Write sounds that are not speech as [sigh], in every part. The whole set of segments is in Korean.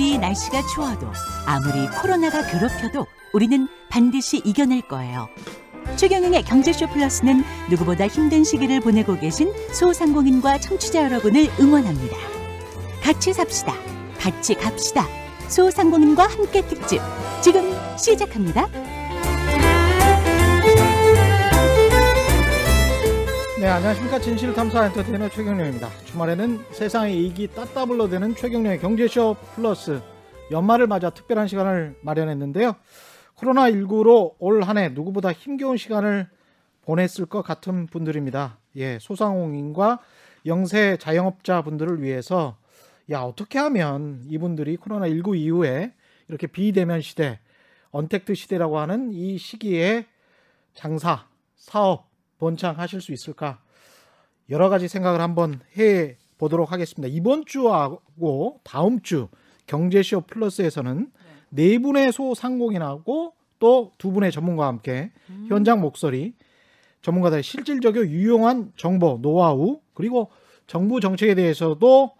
아무리 날씨가 추워도 아무리 코로나가 괴롭혀도 우리는 반드시 이겨낼 거예요. 최경영의 경제쇼 플러스는 누구보다 힘든 시기를 보내고 계신 소상공인과 청취자 여러분을 응원합니다. 같이 삽시다. 같이 갑시다. 소상공인과 함께 특집 지금 시작합니다. 네, 안녕하십니까. 진실탐사 엔터테이너 최경련입니다. 주말에는 세상의 이익이 따따블로 되는 최경련의 경제쇼 플러스 연말을 맞아 특별한 시간을 마련했는데요. 코로나19로 올 한 해 누구보다 힘겨운 시간을 보냈을 것 같은 분들입니다. 예, 소상공인과 영세 자영업자 분들을 위해서 야, 어떻게 하면 이분들이 코로나19 이후에 이렇게 비대면 시대, 언택트 시대라고 하는 이 시기에 장사, 사업, 번창하실 수 있을까? 여러 가지 생각을 한번 해 보도록 하겠습니다. 이번 주하고 다음 주 경제쇼 플러스에서는 네 분의 소상공인하고 또 두 분의 전문가와 함께 현장 목소리, 전문가들의 실질적이고 유용한 정보, 노하우, 그리고 정부 정책에 대해서도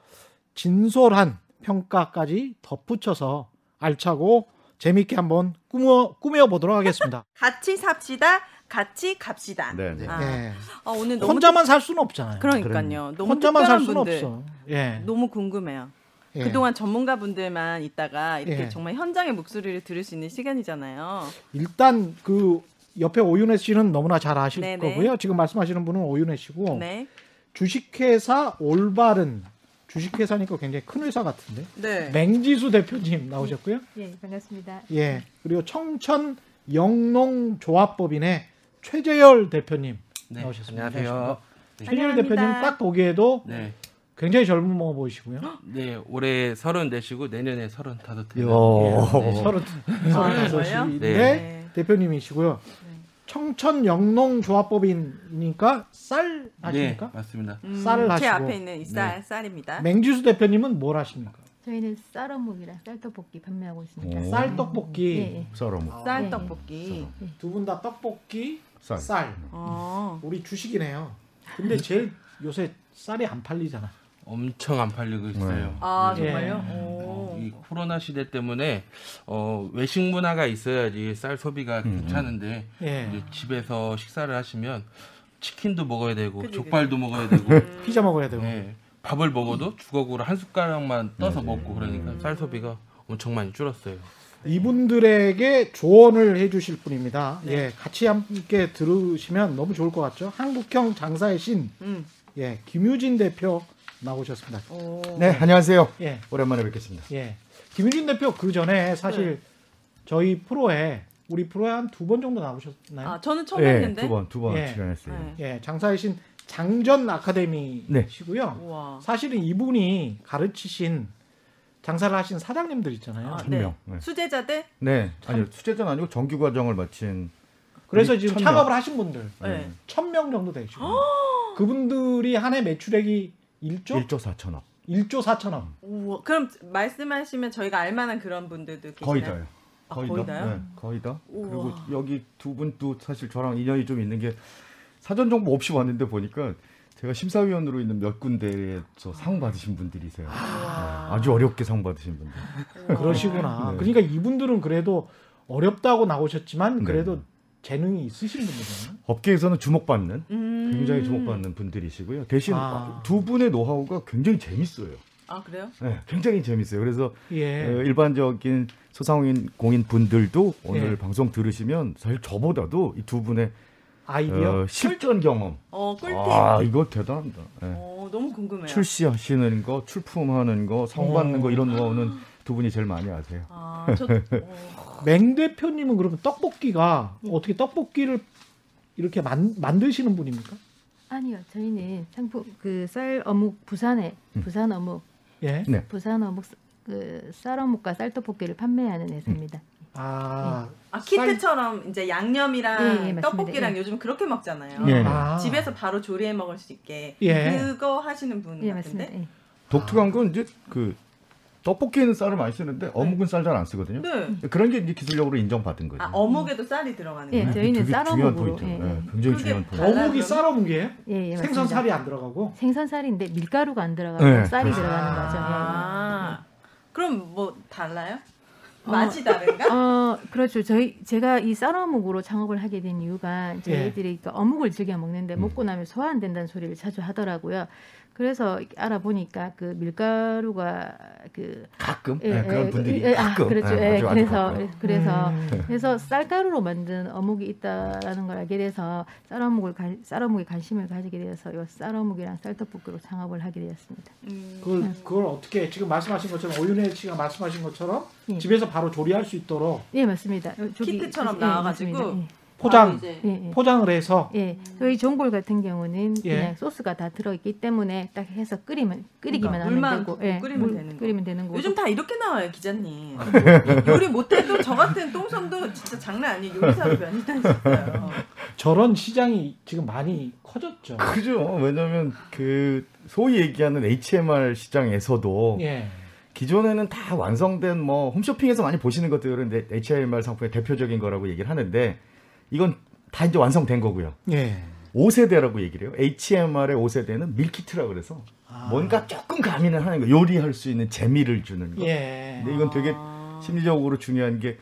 진솔한 평가까지 덧붙여서 알차고 재미있게 한번 꾸며, 꾸며 보도록 하겠습니다. [laughs] 같이 삽시다. 같이 갑시다. 네, 네. 아, 예. 어, 오늘 너무 혼자만 살 수는 없잖아요. 그러니까요. 너무 혼자만 살 수는 분들 없어. 예. 너무 궁금해요. 예. 그동안 전문가분들만 있다가 이렇게 예. 정말 현장의 목소리를 들을 수 있는 시간이잖아요. 일단 그 옆에 오윤혜 씨는 너무나 잘 아실 네네. 거고요. 지금 말씀하시는 분은 오윤혜 씨고 네. 주식회사 올바른 주식회사니까 굉장히 큰 회사 같은데 네. 맹지수 대표님 나오셨고요. 예, 반갑습니다. 예 그리고 청천 영농조합법인의 최재열 대표님 네, 나오셨습니다. 안녕하세요. 최재열 환영합니다. 대표님 딱 보기에도 네, 굉장히 젊어 보이시고요. 네 올해 서른 네시고 내년에 서른 다섯 예, 요. 네, 서른 그래요? 서른다섯인데 네. 대표님이시고요. 청천 영농 조합법이니까 쌀 네, 하십니까? 맞습니다. 음, 쌀을 제 하시고. 앞에 있는 이 쌀, 네. 쌀입니다. 맹지수 대표님은 뭘 하십니까? 저희는 쌀어묵이랑 쌀떡볶이 판매하고 있습니다. 오. 쌀 떡볶이 예, 예. 썰어먹. 쌀 네. 떡볶이. 두 분 다 떡볶이 쌀. 쌀. 어. 우리 주식이네요. 근데 제일 요새 쌀이 안 팔리잖아. 엄청 안 팔리고 있어요. 아, 예. 정말요? 어, 오. 이 코로나 시대 때문에 어, 외식 문화가 있어야지 쌀 소비가 음, 괜찮은데 예. 이제 집에서 식사를 하시면 치킨도 먹어야 되고 그지, 족발도 먹어야 [laughs] 되고 피자 먹어야 되고. 네, 밥을 먹어도 주걱으로 한 숟가락만 떠서 네, 먹고 그러니까 쌀 소비가 엄청 많이 줄었어요. 이분들에게 조언을 해주실 분입니다. 네. 예, 같이 함께 들으시면 너무 좋을 것 같죠. 한국형 장사의 신, 음. 예, 김유진 대표 나오셨습니다. 오. 네, 안녕하세요. 예, 오랜만에 뵙겠습니다. 예. 김유진 대표 그 전에 사실 네. 저희 프로에 우리 프로에 한 두 번 정도 나오셨나요? 아, 저는 처음 네, 했는데. 두 번, 두번 예. 출연했어요. 네. 예, 장사의 신 장전 아카데미시고요. 우와. 사실은 이분이 가르치신 장사를 하신 사장님들 있잖아요. 아, 한 네. 명. 네. 수제자들? 네, 아니요, 수제자는 아니고 정규 과정을 마친. 그래서 지금 천 창업을 명. 하신 분들 네. 천명 정도 되시고 그분들이 한 해 매출액이 1조 1조 4천억. 1조 4천억. 우와. 그럼 말씀하시면 저희가 알 만한 그런 분들도 계시나요? 거의 다요. 아, 거의, 거의 다. 네, 거의 다. 우와. 그리고 여기 두 분도 사실 저랑 인연이 좀 있는 게 사전 정보 없이 왔는데 보니까 제가 심사위원으로 있는 몇 군데에서 상 받으신 분들이세요. 네, 아주 어렵게 상 받으신 분들. 그러시구나. 네. 그러니까 이분들은 그래도 어렵다고 나오셨지만 네. 그래도 재능이 있으신 분들이에요. 업계에서는 주목받는 음. 굉장히 주목받는 분들이시고요. 대신 아. 두 분의 노하우가 굉장히 재밌어요. 아, 그래요? 네, 굉장히 재밌어요. 그래서 예. 어, 일반적인 소상공인 공인 분들도 오늘 예. 방송 들으시면 사실 저보다도 이 두 분의 아이디어. 어, 실전 경험. 어, 꿀팁. 아 이거 대단합니다. 예. 어, 너무 궁금해요. 출시하시는 거, 출품하는 거, 상 받는 거 이런 노하우는 두 분이 제일 많이 아세요. 아, 저 어. [laughs] 맹 대표님은 그러면 떡볶이가 어떻게 떡볶이를 이렇게 만, 만드시는 분입니까? 아니요, 저희는 상품 그 쌀 어묵 부산에 음. 부산 어묵 예. 네. 부산 어묵 그 쌀어묵과 쌀떡볶이를 판매하는 회사입니다. 아, 아, 쌀- 키트처럼 이제 양념이랑 예, 예. 떡볶이랑 예. 요즘 그렇게 먹잖아요. 예. 아. 집에서 바로 조리해 먹을 수 있게 예. 그거 하시는 분 예, 같은데. 맞습니다. 예. 독특한 건 이제 그 떡볶이는 쌀을 많이 쓰는데 어묵은 쌀 잘 안 쓰거든요. 네. 그런 게 이제 기술력으로 인정받은 거죠. 아 어묵에도 쌀이 들어가는 예, 거예요. 저희는 되게 중요한 쌀어묵으로. 예, 네, 예. 굉장히 그게 중요한 포인트. 어묵이? 쌀어묵이에요? 예, 예, 생선 맞습니다. 살이 안 들어가고. 생선살인데 밀가루가 안 들어가고 네, 쌀이 그렇죠. 들어가는 거죠. 예. 아, 그럼 뭐 달라요? 맛이 다른가? 어, 그렇죠. 저희 제가 이 쌀어묵으로 창업을 하게 된 이유가 저희들이 그 어묵을 즐겨 먹는데 음. 먹고 나면 소화 안 된다는 소리를 자주 하더라고요. 그래서 알아보니까 그 밀가루가 그 가끔 예, 네, 그런 예, 분들이 예, 아, 가끔 그렇죠. 네, 예, 아주 아주 그래서 가끔. 그래서 음. 그래서 쌀가루로 만든 어묵이 있다라는 걸 알게 돼서 쌀어묵을 가, 쌀어묵에 관심을 가지게 되어서 이 쌀어묵이랑 쌀떡볶이로 창업을 하게 되었습니다. 음. 그걸 그걸 어떻게 지금 말씀하신 것처럼 오윤혜 씨가 말씀하신 것처럼 예. 집에서 바로 조리할 수 있도록 예, 맞습니다. 요- 저기- 키트처럼 예, 나와가지고 맞습니다. 포장 이제 예, 예. 포장을 해서 예, 저희 전골 같은 경우는 예. 그냥 소스가 다 들어있기 때문에 딱 해서 끓이면 끓이기만 그러니까 하면 되고, 예, 끓이면 물- 되는 거. 끓이면 되는 거고. 요즘 다 이렇게 나와요 기자님. [laughs] 요리 못해도 저 같은 똥손도 진짜 장난 아니에요. 요리사로 변신하셨어요. 저런 시장이 지금 많이 커졌죠. 그죠. 왜냐하면 그 소위 얘기하는 HMR 시장에서도 예. 기존에는 다 완성된 뭐 홈쇼핑에서 많이 보시는 것들은 내- HMR 상품의 대표적인 거라고 얘기를 하는데 이건 다 이제 완성된 거고요. 예. 5세대라고 얘기를 해요. HMR의 5세대는 밀키트라고 그래서 아. 뭔가 조금 가미를 하는 거, 요리할 수 있는 재미를 주는 거. 예. 근데 이건 되게 아. 심리적으로 중요한 게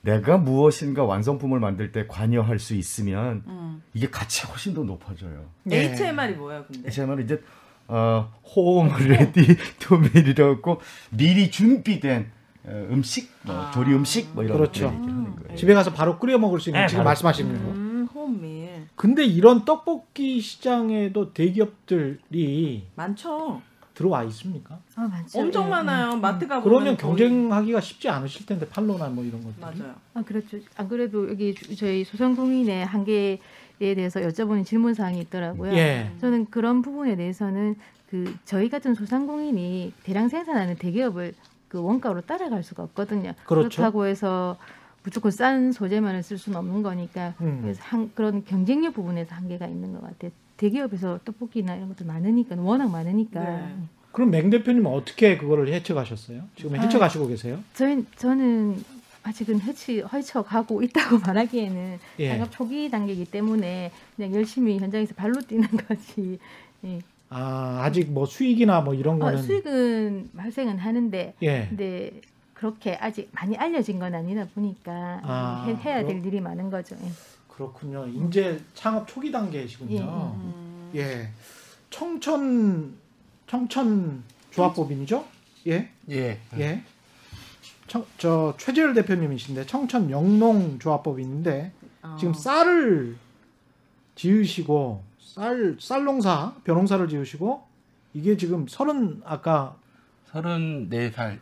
내가 무엇인가 완성품을 만들 때 관여할 수 있으면 음. 이게 가치 훨씬 더 높아져요. 예. HMR이 뭐예요, 근데? HMR은 이제 어, home ready to meal이라고 미리 준비된 어, 음식, 뭐 아. 조리 음식 뭐 이런 그렇죠. 것들 얘기를 하는 거예요. 집에 가서 바로 끓여 먹을 수 있는 네, 지금 바로. 말씀하시는 거. 음, home meal 근데 이런 떡볶이 시장에도 대기업들이 많죠. 들어와 있습니까? 아, 많죠. 엄청 예, 많아요. 예. 마트 가 그러면 보면 거의- 경쟁하기가 쉽지 않으실 텐데 판로나 뭐 이런 것들. 맞아요. 아, 그렇죠. 안 그래도 여기 주- 저희 소상공인의 한계에 대해서 여쭤보는 질문 사항이 있더라고요. 예. 저는 그런 부분에 대해서는 그 저희 같은 소상공인이 대량 생산하는 대기업을 그 원가로 따라갈 수가 없거든요. 그렇죠. 그렇다고 해서 무조건 싼 소재만을 쓸 수는 없는 거니까 음. 그래서 한, 그런 경쟁력 부분에서 한계가 있는 것 같아요. 대기업에서 떡볶이나 이런 것도 많으니까 워낙 많으니까 네. 그럼 맹 대표님은 어떻게 그거를 헤쳐가셨어요? 지금 아. 헤쳐가시고 계세요? 저희 저는 아직은 헤치 헤쳐 가고 있다고 [laughs] 말하기에는 예. 창업 초기 단계이기 때문에 그냥 열심히 현장에서 발로 뛰는 [laughs] 거지. 예. 아 아직 뭐 수익이나 뭐 이런 어, 거는 수익은 발생은 하는데 예. 근데 그렇게 아직 많이 알려진 건 아니다 보니까 아, 해, 해야 될 그럼- 일이 많은 거죠. 예. 그렇군요. 이제 창업 초기 단계시군요. 예, 예. 음. 예. 청천 청천 조합법인이죠? 예. 예. 예. 청, 저 최재열 대표님이신데 청천 영농 조합법인인데 어. 지금 쌀을 지으시고 쌀 쌀 농사 벼농사를 지으시고 이게 지금 서른 아까 34살.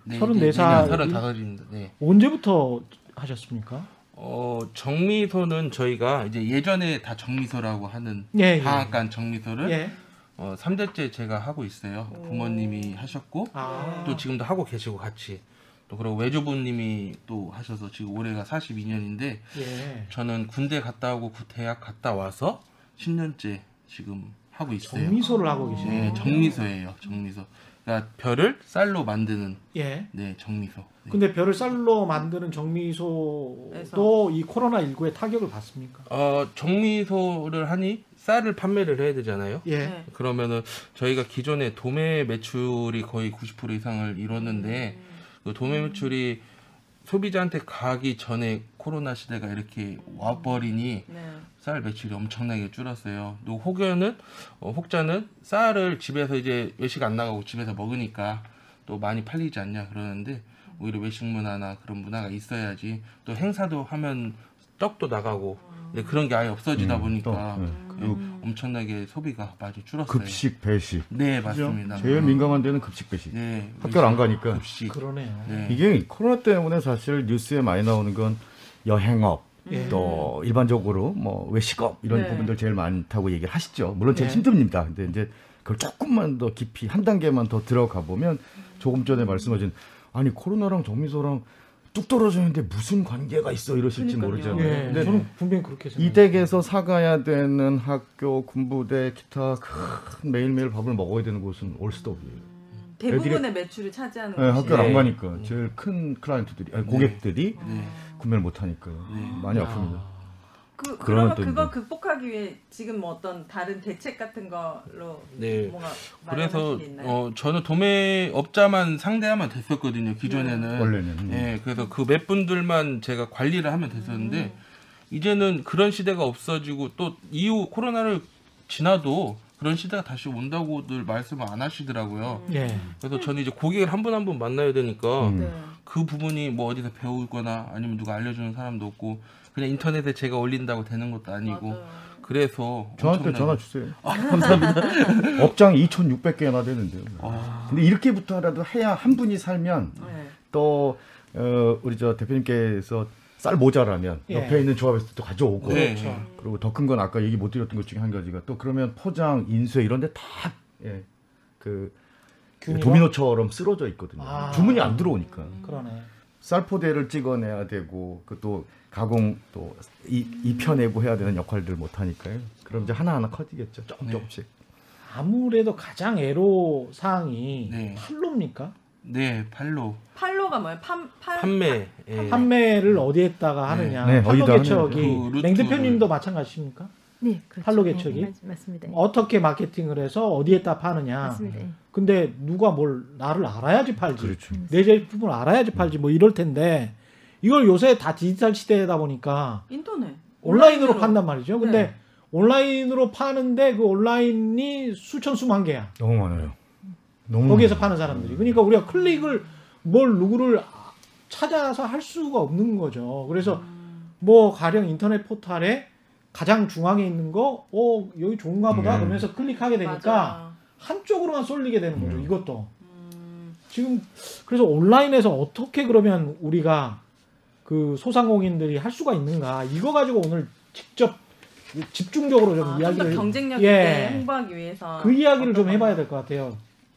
네, 34 살. 35입니다. 네. 언제부터 하셨습니까? 어, 정미소는 저희가 이제 예전에 다 정미소라고 하는 예, 예. 방앗간 정미소를 예. 어, 3대째 제가 하고 있어요. 부모님이 하셨고 아. 또 지금도 하고 계시고 같이 또 그리고 외조부님이 또 하셔서 지금 올해가 42년인데 예. 저는 군대 갔다 오고 구- 대학 갔다 와서 10년째 지금 하고 있어요. 정미소를 하고 계시네요. 네, 정미소예요. 정미소. 그러니까 별을 쌀로 만드는 예. 네, 정미소. 네. 근데 별을 쌀로 만드는 정미소도 이 코로나 19의 타격을 받습니까? 어, 정미소를 하니 쌀을 판매를 해야 되잖아요. 예. 네. 그러면은 저희가 기존에 도매 매출이 거의 90% 이상을 이뤘는데 그 도매 매출이 소비자한테 가기 전에 코로나 시대가 이렇게 와버리니 네. 쌀 매출이 엄청나게 줄었어요. 또 혹여는 어, 혹자는 쌀을 집에서 이제 외식 안 나가고 집에서 먹으니까 또 많이 팔리지 않냐 그러는데 오히려 외식 문화나 그런 문화가 있어야지 또 행사도 하면 떡도 나가고 근데 그런 게 아예 없어지다 음, 보니까 또, 네. 그리고 엄청나게 소비가 많이 줄었어요. 급식 배식. 네 맞습니다. 제일 민감한 데는 급식 배식. 네 학교를 안 가니까. 급식. 그러네요. 네. 이게 코로나 때문에 사실 뉴스에 많이 나오는 건 여행업 예. 또 일반적으로 뭐 외식업 이런 네. 부분들 제일 많다고 얘기를 하시죠. 물론 제일 네. 힘듭니다. 근데 이제 그걸 조금만 더 깊이 한 단계만 더 들어가 보면 조금 전에 말씀하신 아니 코로나랑 정미소랑 뚝 떨어졌는데 무슨 관계가 있어 이러실지 그러니까요. 모르잖아요. 예. 근데 저는 분명히 그렇게 생각해요. 이 댁에서 사가야 되는 학교, 군부대, 기타 큰 매일매일 밥을 먹어야 되는 곳은 올스톱이에요. 대부분의 매출을 차지하는 네, 곳이 학교를 안 네. 가니까 제일 큰 클라이언트들이 아니, 고객들이 네. 구매를 못 하니까 네. 많이 아. 아픕니다. 그 그러면 그거 이제- 극복하기 위해 지금 뭐 어떤 다른 대책 같은 걸로 네. 뭔가 그래서? 어 저는 도매업자만 상대하면 됐었거든요 기존에는. 원래는. 음. 예, 그래서 그 몇 분들만 제가 관리를 하면 됐었는데 음. 이제는 그런 시대가 없어지고 또 이후 코로나를 지나도 그런 시대가 다시 온다고들 말씀을 안 하시더라고요. 예. 그래서 저는 이제 고객을 한 분 한 분 만나야 되니까 음. 네. 그 부분이 뭐 어디서 배우거나 아니면 누가 알려주는 사람도 없고 그냥 인터넷에 제가 올린다고 되는 것도 아니고 맞아요. 그래서 저한테 전화 주세요. 감사합니다. [laughs] 업장 2,600개나 되는데요. 아, 근데 이렇게부터라도 해야 한 분이 살면 네. 또 어, 우리 저 대표님께서 쌀 모자라면 예. 옆에 있는 조합에서 또 가져오고 네. 그렇죠. 그리고 더 큰 건 아까 얘기 못 드렸던 것 중에 한 가지가 또 그러면 포장, 인쇄 이런 데다 예, 그? 도미노처럼 쓰러져 있거든요. 아. 주문이 안 들어오니까. 그러네. 쌀 포대를 찍어내야 되고 그 또 가공 또 이, 입혀내고 해야 되는 역할들 못 하니까요. 그럼 이제 하나하나 커지겠죠. 조금 네. 조금씩. 아무래도 가장 애로 사항이 네. 팔로입니까? 네 팔로 팔로가 뭐예요? 판, 팔, 판매 예. 판매를 어디에다가 하느냐. 네, 팔로 어디다 개척이. 그맹 루트를- 대표님도 마찬가지입니까? 네, 그렇죠. 팔로 네, 개척이? 맞, 맞습니다. 어떻게 마케팅을 해서 어디에다 파느냐. 맞습니다. 예. 근데 누가 뭘 나를 알아야지 팔지. 그렇죠. 내 제품을 알아야지 팔지 뭐 이럴 텐데 이걸 요새 다 디지털 시대다 보니까 인터넷 온라인으로 판단 말이죠. 근데 네. 온라인으로 파는데 그 온라인이 수천 수만 개야. 너무 많아요. 너무 거기에서. 파는 사람들이. 그러니까 우리가 클릭을 뭘 누구를 찾아서 할 수가 없는 거죠. 그래서 뭐 가령 인터넷 포털에 가장 중앙에 있는 거, 어 여기 좋은가 보다 네. 그러면서 클릭하게 되니까 맞아. 한쪽으로만 쏠리게 되는 거죠. 음. 이것도 음, 지금 그래서 온라인에서 어떻게 그러면 우리가 그 소상공인들이 할 수가 있는가 이거 가지고 오늘 직접 집중적으로 좀 아, 이야기를 경쟁력 예. 있게 홍보하기 위해서 그 이야기를 좀 해봐야 될 것 같아요,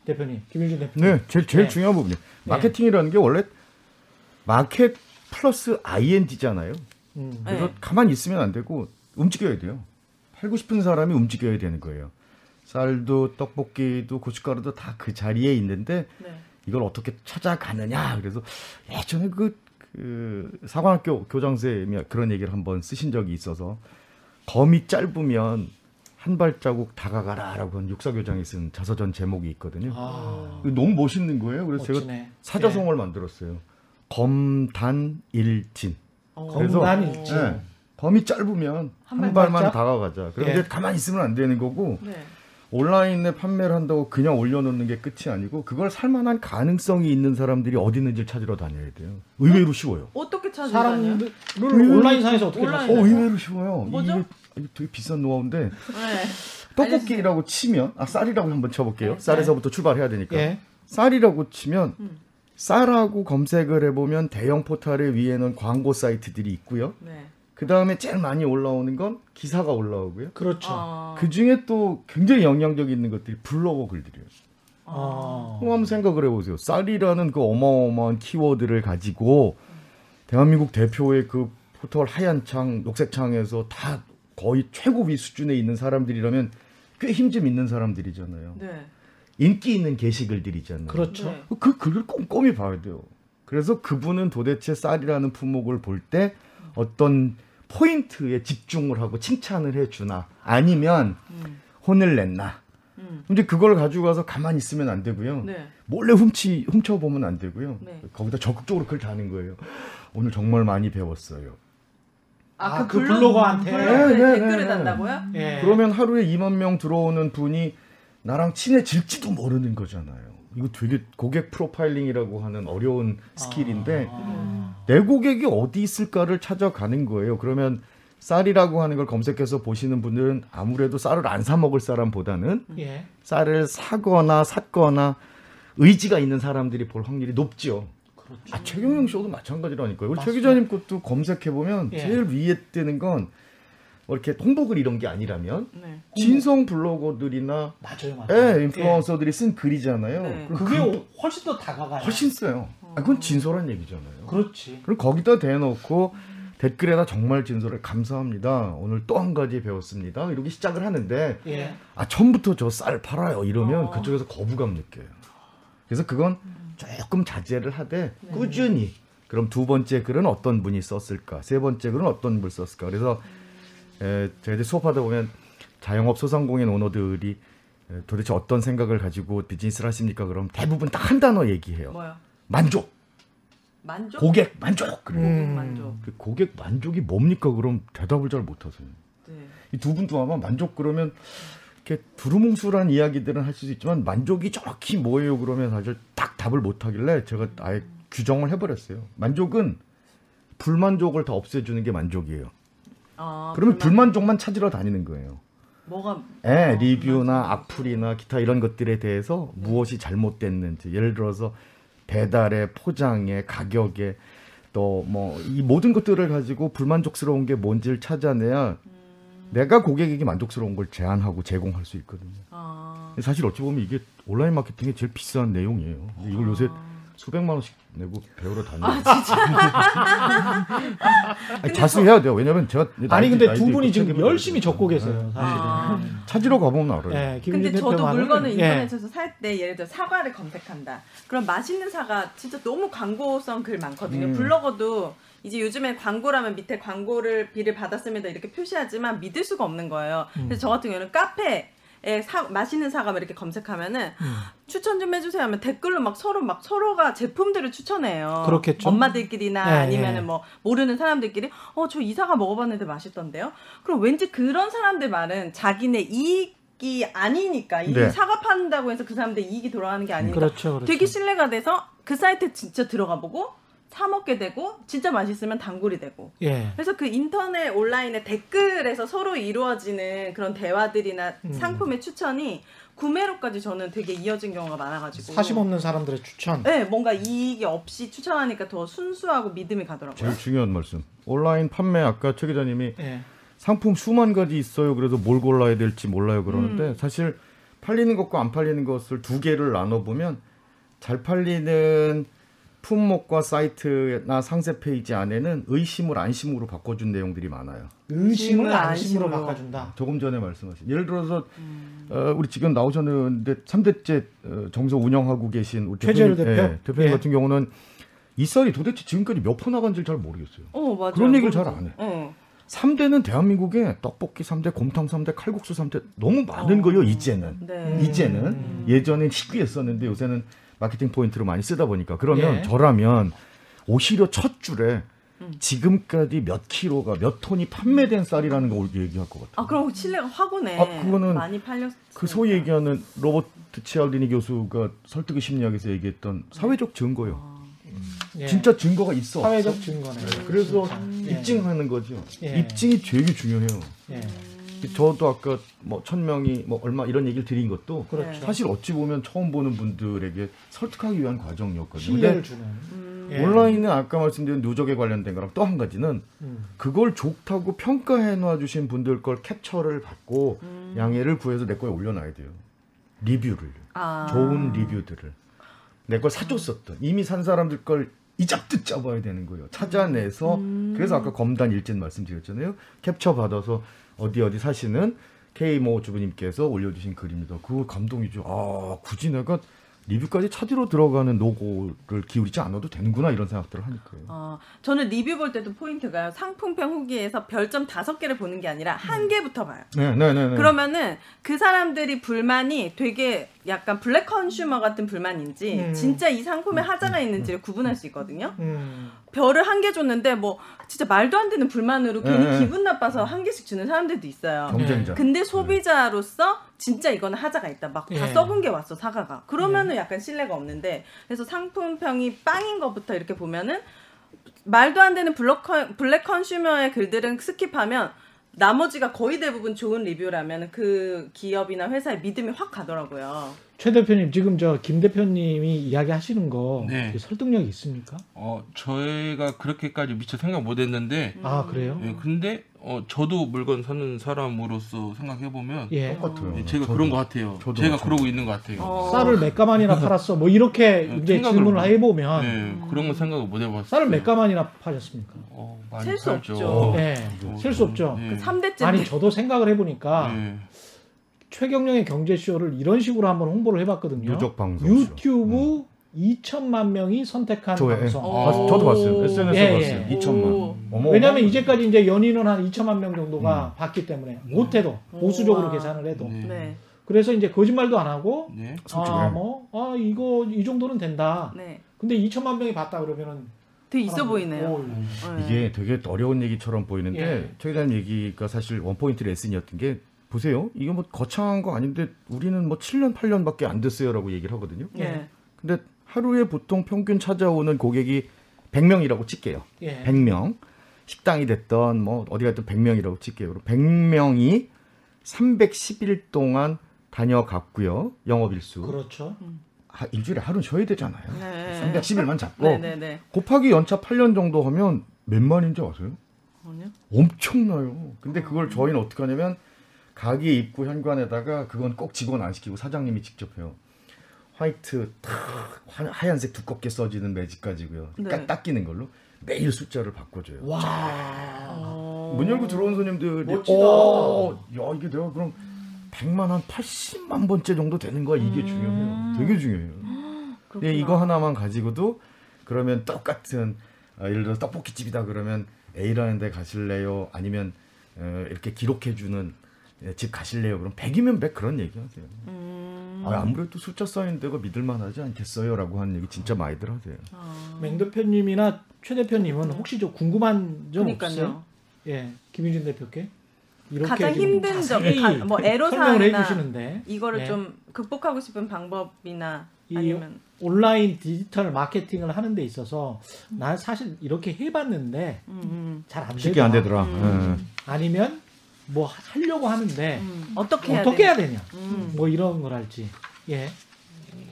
대표님 김일준 대표님. 네, 제일 제일 네. 중요한 부분이 마케팅이라는 게 원래 마켓 플러스 ing잖아요. 음. 네. 그래서 가만히 있으면 안 되고 움직여야 돼요. 팔고 싶은 사람이 움직여야 되는 거예요. 쌀도 떡볶이도 고춧가루도 다 그 자리에 있는데 네. 이걸 어떻게 찾아가느냐. 그래서 예전에 그, 그 사관학교 교장선생님이 그런 얘기를 한번 쓰신 적이 있어서 검이 짧으면 한 발자국 다가가라라고 하는 육사교장이 쓴 자서전 제목이 있거든요. 아, 너무 멋있는 거예요. 그래서 제가 멋지네. 사자성어를 만들었어요. 검단일진. 어. 그래서- 검단일진. 네. 범이 짧으면 한, 한 발만 발짝? 다가가자. 그런데 예. 가만히 있으면 안 되는 거고 네. 온라인에 판매를 한다고 그냥 올려놓는 게 끝이 아니고 그걸 살만한 가능성이 있는 사람들이 어디 있는지 찾으러 다녀야 돼요. 의외로 쉬워요. 어떻게 찾아다녀요? 사람들을 음. 온라인상에서 어떻게. 찾아요? 어, 의외로 쉬워요. 뭐죠? 되게 비싼 노하우인데 네. 떡볶이라고 치면 아 쌀이라고 한번 쳐볼게요. 네. 쌀에서부터 출발해야 되니까 예. 쌀이라고 치면 음. 쌀하고 검색을 해보면 대형 포털의 위에는 광고 사이트들이 있고요. 네. 그 다음에 제일 많이 올라오는 건 기사가 올라오고요. 그렇죠. 어. 그 중에 또 굉장히 영향력 있는 것들이 블로거 글들이에요. 어. 그럼 한번 생각을 해보세요. 쌀이라는 그 어마어마한 키워드를 가지고 대한민국 대표의 그 포털 하얀 창, 녹색 창에서 다 거의 최고위 수준에 있는 사람들이라면 꽤 힘 좀 있는 사람들이잖아요. 네. 인기 있는 게시글들이잖아요. 그렇죠. 네. 그 글을 꼼꼼히 봐야 돼요. 그래서 그분은 도대체 쌀이라는 품목을 볼 때 어떤 포인트에 집중을 하고 칭찬을 해주나 아니면 음. 혼을 냈나 음. 이제 그걸 가지고 가서 가만히 있으면 안 되고요. 네. 몰래 훔치 훔쳐 보면 안 되고요. 네. 거기다 적극적으로 글 다는 거예요. 오늘 정말 많이 배웠어요. 아, 그 블로그- 블로거한테? 블로그에 네, 네, 댓글을 네, 네. 단다고요? 예. 그러면 하루에 2만 명 들어오는 분이 나랑 친해질지도 모르는 거잖아요. 이거 되게 고객 프로파일링이라고 하는 어려운 skill인데 아. 내 고객이 어디 있을까를 찾아가는 거예요. 그러면 쌀이라고 하는 걸 검색해서 보시는 분들은 아무래도 쌀을 안 사 먹을 사람보다는 예. 쌀을 사거나 샀거나 의지가 있는 사람들이 볼 확률이 높죠. 그렇죠. 아 최경영 쇼도 마찬가지라니까요. 우리 최. 기자님 것도 검색해 보면 예. 제일 위에 뜨는 건 뭐 이렇게 홍보글 이런 게 아니라면 네. 진성 블로거들이나 맞아요, 맞아요. 예, 인플루언서들이 쓴 글이잖아요. 네. 그게 그- 훨씬 더 다가가요. 훨씬 써요. 아, 그건 진솔한 얘기잖아요. 그렇지. 그럼 거기다 대놓고 댓글에다 정말 진솔해 감사합니다. 오늘 또 한 가지 배웠습니다. 이렇게 시작을 하는데 예. 아 처음부터 저 쌀 팔아요 이러면 어. 그쪽에서 거부감 느껴요. 그래서 그건 조금 자제를 하되 네. 꾸준히 그럼 두 번째 글은 어떤 분이 썼을까 세 번째 글은 어떤 분이 썼을까 그래서 에, 저희들 수업하다 보면 자영업 소상공인 오너들이 에, 도대체 어떤 생각을 가지고 비즈니스를 하십니까? 그럼 대부분 딱 한 단어 얘기해요. 뭐요? 만족. 만족? 고객 만족. 그래요. 고객 음. 만족. 그 고객 만족이 뭡니까? 그럼 대답을 잘 못하세요. 네. 이두 분도 아마 만족 그러면 이렇게 두루뭉술한 이야기들은 할 수 있지만 만족이 정확히 뭐예요? 그러면 사실 딱 답을 못 하길래 제가 아예 규정을 해버렸어요. 만족은 불만족을 다 없애주는 게 만족이에요. 어, 그러면 불만- 불만 족만 찾으러 다니는 거예요. 뭐가 예, 어, 리뷰나. 악플이나 기타 이런 것들에 대해서 무엇이 잘못됐는지 예를 들어서 배달의 포장에 가격에 또 뭐 이 모든 것들을 가지고 불만족스러운 게 뭔지를 찾아내야 내가 고객에게 만족스러운 걸 제안하고 제공할 수 있거든요. 어, 사실 어찌 보면 이게 온라인 마케팅의 제일 비싼 내용이에요. 근데 이걸 요새 수백만 원씩 내고 배우러 다니는. 아 진짜? 자수해야 돼요. 왜냐면 제가 아니 근데 두 분이 지금 열심히 적고. 계세요. 사실은. 아. 찾으러 가보면 알아요. 예, 김은진 근데 저도 물건을 예. 인터넷에서 살때 예를 들어 사과를 검색한다. 그럼 맛있는 사과 진짜 너무 광고성 글 많거든요. 음. 블로거도 이제 요즘에 광고라면 밑에 광고를 비를 받았습니다 이렇게 표시하지만 믿을 수가 없는 거예요. 음. 그래서 저 같은 경우는 카페 에 사, 맛있는 사과 이렇게 검색하면은 음. 추천 좀 해주세요 하면 댓글로 막 서로 막 서로가 제품들을 추천해요. 그렇겠죠. 엄마들끼리나 예, 아니면은 예. 뭐 모르는 사람들끼리 어 저 이 사과 먹어봤는데 맛있던데요. 그럼 왠지 그런 사람들 말은 자기네 이익 이 아니니까 이 네. 사과 판다고 해서 그 사람들 이익이 돌아가는 게 아니니까 그렇죠, 그렇죠. 되게 신뢰가 돼서 그 사이트에 진짜 들어가 보고 사 먹게 되고 진짜 맛있으면 단골이 되고 예. 그래서 그 인터넷 온라인의 댓글에서 서로 이루어지는 그런 대화들이나 음. 상품의 추천이 구매로까지 저는 되게 이어진 경우가 많아가지고 사심 없는 사람들의 추천. 네 뭔가 이익이 없이 추천하니까 더 순수하고 믿음이 가더라고요. 제일 중요한 말씀. 온라인 판매 아까 최 기자님이 예. 상품 수만 가지 있어요. 그래서 뭘 골라야 될지 몰라요 그러는데 음. 사실 팔리는 것과 안 팔리는 것을 두 개를 나눠 보면 잘 팔리는 품목과 사이트나 상세 페이지 안에는 의심을 안심으로 바꿔준 내용들이 많아요. 의심을 안심으로. 바꿔준다. 조금 전에 말씀하신 예를 들어서 음. 어, 우리 지금 나오셨는데 3대째 어, 정미소 운영하고 계신 우리 최재열 대표? 예, 대표님 예. 같은 경우는 이 쌀이 도대체 지금까지 몇푼 나간지를 잘 모르겠어요. 어 맞아요. 그런 얘기를 잘 안 해. 네. 3대는 대한민국에 떡볶이 3대, 곰탕 3대, 칼국수 3대 너무 많은 어. 거예요, 이제는. 네. 이제는 음. 예전엔 희귀했었는데 요새는 마케팅 포인트로 많이 쓰다 보니까 그러면 예. 저라면 오히려 첫 줄에 음. 지금까지 몇 킬로가 몇 톤이 판매된 쌀이라는 걸 얘기할 것 같아요. 아 그럼 확 오네. 아, 그거는 많이 팔렸. 그 소위 얘기하는 로버트 치알디니 교수가 설득의 심리학에서 얘기했던 사회적 증거요. 예. 진짜 증거가 있어. 사회적 증거네. 그래서 진짜. 예. 입증하는 거죠. 예. 입증이 되게 중요해요. 예. 저도 아까 뭐 천 명이 뭐 얼마 이런 얘기를 드린 것도 그렇죠. 사실 어찌 보면 처음 보는 분들에게 설득하기 위한 과정이었거든요. 신뢰를 근데 주는. 음. 예. 온라인은 아까 말씀드린 누적에 관련된 거랑 또 한 가지는 음. 그걸 좋다고 평가해 놔 주신 분들 걸 캡처를 받고 음. 양해를 구해서 내 거에 올려놔야 돼요. 리뷰를 아. 좋은 리뷰들을 내 걸 사줬었던 이미 산 사람들 걸 이잡듯 잡아야 되는 거예요. 찾아내서 음. 그래서 아까 검단 일진 말씀드렸잖아요. 캡처 받아서 어디 어디 사시는 K 모 주부님께서 올려주신 글입니다. 그거 감동이죠. 아 굳이 내가 리뷰까지 찾으러 들어가는 노고를 기울이지 않아도 되는구나 이런 생각들을 하니까요. 어, 저는 리뷰 볼 때도 포인트가 상품평 후기에서 별점 다섯 개를 보는 게 아니라 한 개부터 봐요. 네, 네, 네. 네. 그러면은 그 사람들이 불만이 되게 약간 black consumer 같은 불만인지 음. 진짜 이 상품에 하자가 있는지를 구분할 수 있거든요. 음. 별을 한 개 줬는데 뭐 진짜 말도 안 되는 불만으로 괜히 네. 기분 나빠서 한 개씩 주는 사람들도 있어요. 경쟁자. 근데 소비자로서 진짜 이거는 하자가 있다. 막다 예. 썩은 게 왔어 사과가. 그러면은 약간 신뢰가 없는데 그래서 상품평이 빵인 것부터 이렇게 보면은 말도 안 되는 black, con- black consumer의 글들은 skip하면 나머지가 거의 대부분 좋은 리뷰라면 그 기업이나 회사에 믿음이 확 가더라고요. 최 대표님 지금 저 김 대표님이 이야기하시는 거 네. 설득력이 있습니까? 어 저희가 그렇게까지 미처 생각 못했는데 아 그래요? 예, 근데 어 저도 물건 사는 사람으로서 생각해 보면 예. 똑같아요. 예, 제가 저도. 그런 것 같아요. 저도 제가 저도. 그러고 있는 것 같아요. 어. 쌀을 몇 가만이나 [laughs] 팔았어? 뭐 이렇게 예, 이제 질문을 못- 해보면 예, 그런 거 생각을 못 해봤어요. 쌀을 몇 가만이나 파셨습니까? 어, 많이 셀수. 없죠. 예, 어, 셀수 없죠. 예. 그 3대째 아니 저도 생각을 해보니까 예. 최경영의 경제쇼를 이런 식으로 한번 홍보를 해봤거든요. 누적 방송. 유튜브 2천만 명이 선택한 저, 예. 방송. 어. 봤- 저도 봤어요. SNS에 예, 봤어요. 예. 2천만. 오. 어머. 왜냐하면 어머. 이제까지 이제 연인은 한 2천만 명 정도가 음. 봤기 때문에 못해도 보수적으로 와. 계산을 해도 네. 네. 그래서 이제 거짓말도 안 하고 네. 솔직히. 아, 뭐, 아, 이거, 이 정도는 된다. 네. 근데 2천만 명이 봤다 그러면은. 되게 있어 보이네요. 오, 네. 이게 되게 어려운 얘기처럼 보이는데 예. 최 기자님 얘기가 사실 원포인트 레슨이었던 게 보세요. 이게 뭐 거창한 거 아닌데 우리는 뭐 7년 8년밖에 안 됐어요라고 얘기를 하거든요. 네. 근데 하루에 보통 평균 찾아오는 고객이 100명이라고 칠게요. 예. 100명. 식당이 됐던 뭐 어디 갔든 100명이라고 칠게요. 그럼 100명이 310일 동안 다녀갔고요. 영업 일수. 그렇죠. 하- 일주일에 하루 쉬어야 되잖아요. 네. 310일만 잡고 네네네. 곱하기 연차 8년 정도 하면 몇 만인지 아세요? 아니요. 엄청나요. 근데 그걸 저희는 어떻게 하냐면 가게 입구 현관에다가 그건 꼭 직원 안 시키고 사장님이 직접 해요. 화이트 탁 하- 하얀색 두껍게 써지는 매직 가지고요. 네. 딱 닦이는 걸로 매일 숫자를 바꿔줘요. 와. 어... 문 열고 들어온 손님들이 멋지다. 어, 야 이게 내가 그럼 100만 한 80만 번째 정도 되는 거야. 이게 중요해요. 되게 중요해요. 근데 이거 하나만 가지고도 그러면 똑같은 아, 예를 들어 떡볶이 집이다 그러면 A라는 데 가실래요? 아니면 어, 이렇게 기록해 주는 예, 집 가실래요? 그럼 100이면 100 그런 얘기 하세요. 음... 아, 아무래도 숫자 쌓인 데가 믿을만 하지 않겠어요 라고 하는 얘기 진짜 많이들 하세요. 아... 맹 대표님이나 최 대표님은 혹시 좀 궁금한 점 그러니까요. 없어요? 예, 김윤진 대표께 이렇게 가장 좀 힘든 점, 가- 뭐 설명을 애로사항이나 해주시는데 이거를 예. 좀 극복하고 싶은 방법이나 이 아니면 온라인 디지털 마케팅을 하는 데 있어서 난 사실 이렇게 해봤는데 음, 음, 잘안 되더라. 쉽게 안 되더라. 음. 예. 아니면 뭐 하려고 하는데 음. 어떻게 해야 어떻게 해야? 되냐? 음. 뭐 이런 걸 할지. 예,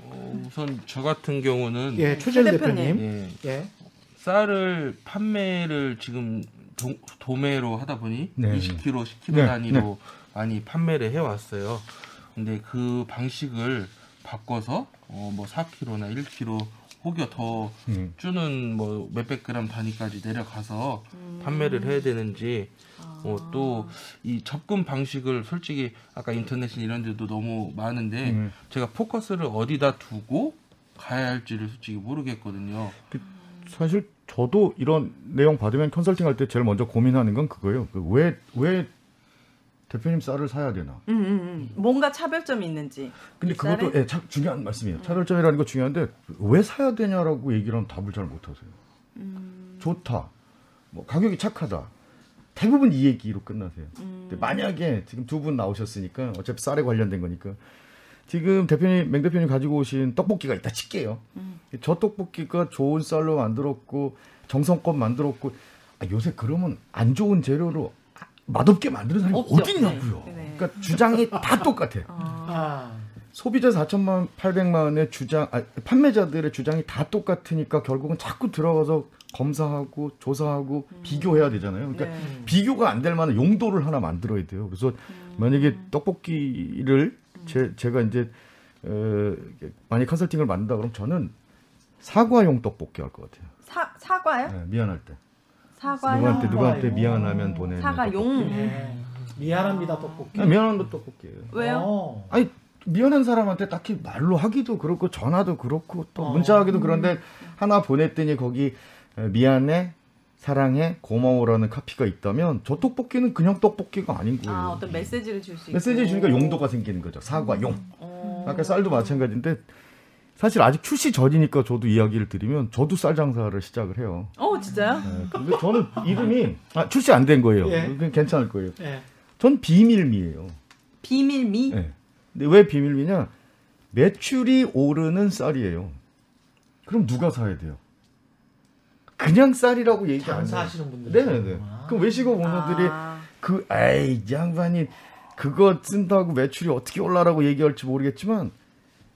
어, 우선 저 같은 경우는 예, 최재 최 대표님. 대표님. 예, 예, 쌀을 판매를 지금 도, 도매로 하다 보니 네. 20kg, 10kg 네, 단위로 많이 판매를 해왔어요. 근데 그 방식을 바꿔서 어, 뭐 4kg나 1kg 혹여 더 음. 주는 뭐 몇백 그램 단위까지 내려가서 음. 판매를 해야 되는지 아. 어, 또 이 접근 방식을 솔직히 아까 인터넷 이런 데도 너무 많은데 음. 제가 포커스를 어디다 두고 가야 할지를 솔직히 모르겠거든요. 사실 저도 이런 내용 받으면 컨설팅 할 때 제일 먼저 고민하는 건 그거예요. 그 왜, 왜 대표님 쌀을 사야 되나? 음, 음, 음. 뭔가 차별점이 있는지. 근데 이 그것도? 예, 참 중요한 말씀이에요. 차별점이라는 거 중요한데 왜 사야 되냐라고 얘기를 하면 답을 잘 못하세요. 음. 좋다, 뭐 가격이 착하다. 대부분 이 얘기로 끝나세요. 음. 근데 만약에 지금 두 분 나오셨으니까 어차피 쌀에 관련된 거니까 지금 대표님 맹 대표님 가지고 오신 떡볶이가 있다 칠게요. 음. 저 떡볶이가 좋은 쌀로 만들었고 정성껏 만들었고 아, 요새 그러면 안 좋은 재료로 아, 맛없게 만드는 사람이 있냐고요. 네. 네. 그러니까 주장이 다 똑같아. 아. 아, 소비자 4천만 8백만의 주장, 아, 판매자들의 주장이 다 똑같으니까 결국은 자꾸 들어가서 검사하고 조사하고 비교해야 되잖아요. 그러니까 네. 비교가 안 될 만한 용도를 하나 만들어야 돼요. 그래서 만약에 떡볶이를 제, 제가 이제 어, 많이 컨설팅을 만든다 그러면 저는 사과용 떡볶이 할 것 같아요. 사 사과요? 네, 미안할 때. 사과요. 누구한테 누구한테. 미안하면 보내는 사과용. 예. 미안합니다 떡볶이. 아, 미안한 거 떡볶이예요. 왜요? 어. 아니 미안한 사람한테 딱히 말로 하기도 그렇고 전화도 그렇고 또 어. 문자하기도 그런데 하나 보냈더니 거기 에, 미안해 사랑해 고마워라는 카피가 있다면 저 떡볶이는 그냥 떡볶이가 아닌 거예요. 아 어떤 메시지를 줄 수 있고. 메시지 주니까 용도가 생기는 거죠. 사과 용. 어. 아까 쌀도 마찬가지인데 사실 아직 출시 전이니까 저도 이야기를 드리면 저도 쌀 장사를 시작을 해요. 어 진짜요? 네, 근데 저는 이름이 아, 출시 안 된 거예요. 예. 괜찮을 거예요. 예. 전 비밀미예요. 비밀미. 네. 근데 왜 비밀미냐? 매출이 오르는 쌀이에요. 그럼 누가 사야 돼요? 그냥 쌀이라고 얘기 안 해요. 장사하시는 분들. 네네네. 그럼 외식업 오너들이 아. 그 에이 이 양반이 그거 쓴다고 매출이 어떻게 올라라고 얘기할지 모르겠지만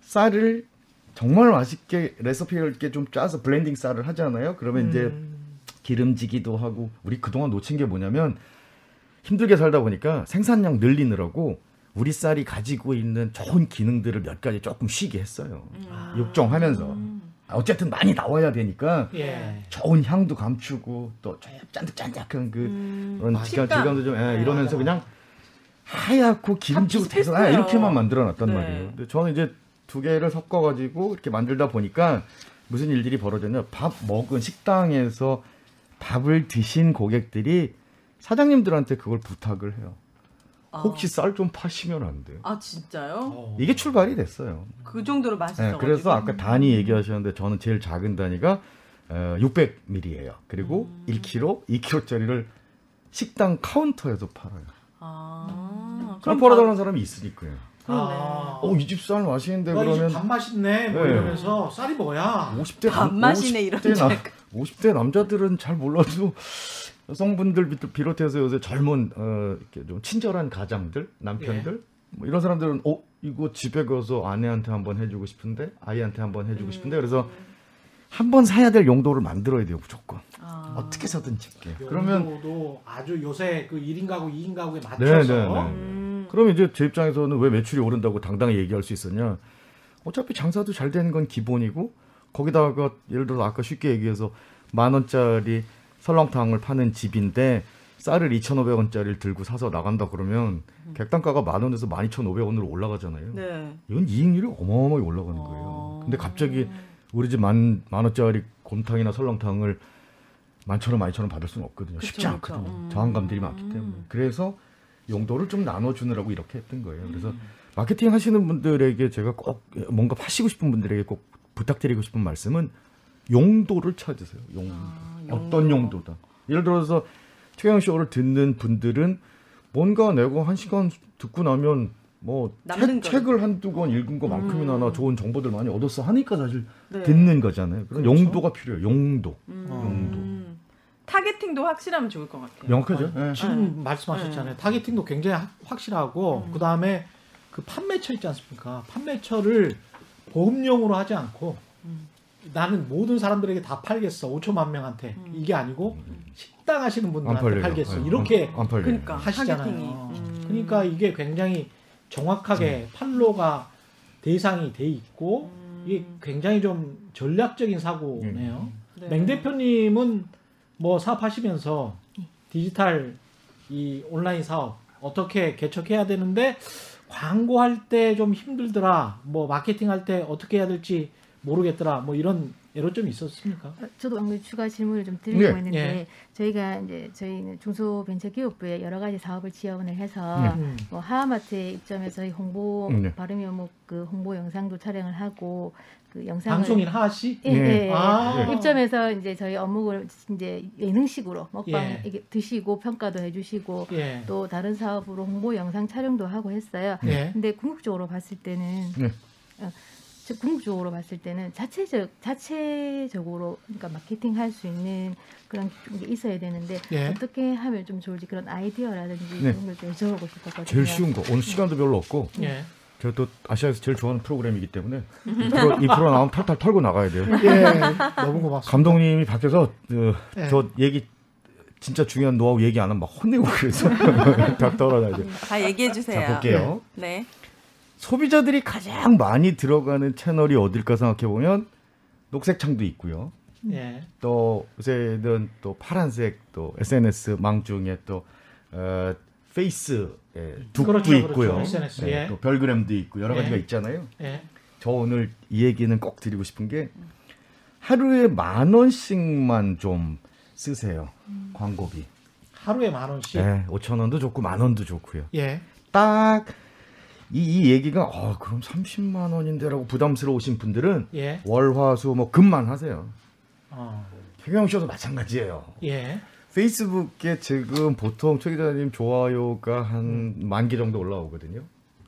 쌀을 정말 맛있게 레시피를 이렇게 좀 짜서 blending 쌀을 하잖아요. 그러면 이제 음. 기름지기도 하고 우리 그동안 놓친 게 뭐냐면 힘들게 살다 보니까 생산량 늘리느라고 우리 쌀이 가지고 있는 좋은 기능들을 몇 가지 조금 쉬게 했어요. 음. 육종하면서 아, 어쨌든 많이 나와야 되니까 예. 좋은 향도 감추고 또 짠득짠득한 그 음. 그런 맛있다. 질감, 질감도 좀 예, 네, 이러면서 맞아, 그냥 하얗고 기름지고 다 대서 비슷비슷해요. 이렇게만 만들어 놨단 네. 말이에요. 근데 저는 이제 두 개를 섞어 가지고 이렇게 만들다 보니까 무슨 일들이 벌어졌냐? 밥 먹은 식당에서 밥을 드신 고객들이 사장님들한테 그걸 부탁을 해요. 아. 혹시 쌀 좀 파시면 안 돼요? 아 진짜요? 어. 이게 출발이 됐어요. 그 정도로 맛있어. 네, 그래서 아까 단위 얘기하셨는데 저는 제일 작은 단위가 어, 600ml예요. 그리고 음. 1kg, 2kg짜리를 식당 카운터에서 팔아요. 아. 쌀 그럼 팔아달라는 사람이 있으니까요. 아, 어, 이 집 쌀 맛있는데 나 이집 그러면 밥 맛있네 뭐 네. 이러면서 쌀이 뭐야? 50대 밥 맛이네, 이런 50대, 나, 책. 50대 남자들은 잘 몰라도 여성분들 비- 비롯해서 요새 젊은 어, 이렇게 좀 친절한 가장들, 남편들 뭐 이런 사람들은 어 이거 집에 가서 아내한테 한번 해주고 싶은데 아이한테 한번 해주고 음. 싶은데 그래서 한번 사야 될 용도를 만들어야 돼요 무조건 아. 어떻게 사든지 그러면 그러면도 아주 요새 그 1인 가구, 2인 가구에 네, 맞춰서 네, 네. 음. 그러면 이제 제 입장에서는 왜 매출이 오른다고 당당히 얘기할 수 있었냐? 어차피 장사도 잘 되는 건 기본이고 거기다가 예를 들어 아까 쉽게 얘기해서 만 원짜리 설렁탕을 파는 집인데 쌀을 2,500원짜리를 들고 사서 나간다 그러면 객단가가 만 원에서 12,500원으로 올라가잖아요. 네. 이건 이익률이 어마어마하게 올라가는 거예요. 어. 근데 갑자기 우리 집 만 만 원짜리 곰탕이나 설렁탕을 만천 원, 만이천 원 받을 수는 없거든요. 그쵸, 쉽지 그쵸. 않거든요. 음. 저항감들이 많기 때문에. 그래서 용도를 좀 나눠주느라고 이렇게 했던 거예요. 그래서 음. 마케팅 하시는 분들에게 제가 꼭 뭔가 파시고 싶은 분들에게 꼭 부탁드리고 싶은 말씀은 용도를 찾으세요. 용도. 아, 어떤 용도다. 예를 들어서 최경 쇼를 듣는 분들은 뭔가 내가 한 시간 듣고 나면 뭐 책, 거. 책을 한두 권 읽은 것만큼이나 나 좋은 정보들 많이 얻었어 하니까 사실 네. 듣는 거잖아요. 그런 그렇죠. 용도가 필요해요. 용도. 음. targeting도 확실하면 좋을 것 같아요. 명확하죠? 예. 지금 네. 말씀하셨잖아요. targeting도 굉장히 하- 확실하고 그 다음에 그 판매처 있지 않습니까? 판매처를 보험용으로 하지 않고 나는 모든 사람들에게 다 팔겠어 5천만 명한테 이게 아니고 식당 하시는 안 분들한테. 팔겠어 예. 이렇게 안, 안. 그러니까 하시잖아요. 타겟팅이. 음. 그러니까 이게 굉장히 정확하게 팔로가 대상이 돼 있고 이게 굉장히 좀 전략적인 사고네요. 네. 맹 대표님은 뭐 사업하시면서 디지털 이 온라인 사업 어떻게 개척해야 되는데 광고할 때 좀 힘들더라. 뭐 마케팅 할 때 어떻게 해야 될지 모르겠더라. 뭐 이런 애로점이 있었습니까? 어, 저도 방금 추가 질문을 좀 드리려고 네. 했는데 예. 저희가 이제 저희는 중소벤처기업부에 여러 가지 사업을 지원을 해서 음. 뭐 하하마트의 입점에서 저희 홍보 네. 발음이 뭐그 홍보 영상도 촬영을 하고 그 영상을 방송인 하하 씨? 예, 예, 예. 아. 입점해서 이제 저희 업무를 이제 예능식으로 먹방 예. 이게 드시고 평가도 해주시고 예. 또 다른 사업으로 홍보 영상 촬영도 하고 했어요. 예. 근데 궁극적으로 봤을 때는 네. 어, 저 궁극적으로 봤을 때는 자체적 자체적으로 그러니까 마케팅 할 수 있는 그런 게 있어야 되는데 예. 어떻게 하면 좀 좋을지 그런 아이디어라든지 네. 그런 걸 좀 여쭤보고 싶었거든요. 제일 쉬운 거 오늘 시간도 별로 없고 예. 제가 또 아시아에서 제일 좋아하는 프로그램이기 때문에 이 프로, [laughs] 이 프로 나오면 탈탈 털고 나가야 돼요. 예. 너무 고맙습니다. 감독님이 밖에서 어, 예. 저 얘기 진짜 중요한 노하우 얘기 안 하면 막 혼내고 그래서 [laughs] 다 떨어놔야 돼요. 다 얘기해 주세요. 자 볼게요. 네. 소비자들이 가장 많이 들어가는 채널이 어딜까 생각해 보면 녹색 창도 있고요. 예. 또 요새는 또 파란색 또 SNS 망 중에 또 어, 페이스 예, 북도 그렇죠, 있고요. 그렇죠. SNS, 예, 예. 또 별그램도 있고 여러 예. 가지가 있잖아요. 예. 저 오늘 이 얘기는 꼭 드리고 싶은 게 하루에 만 원씩만 좀 쓰세요. 광고비. 하루에 만 원씩. 예, 5천 원도 좋고 만 원도 좋고요. 예. 딱 이 이 얘기가 어 그럼 30만 원인데라고 부담스러우신 분들은 예. 월화수 뭐 금만 하세요. 어. 최경 씨도 마찬가지예요. 예. 페이스북에 지금 보통 최 기자님 좋아요가 한 만 개 정도 올라오거든요.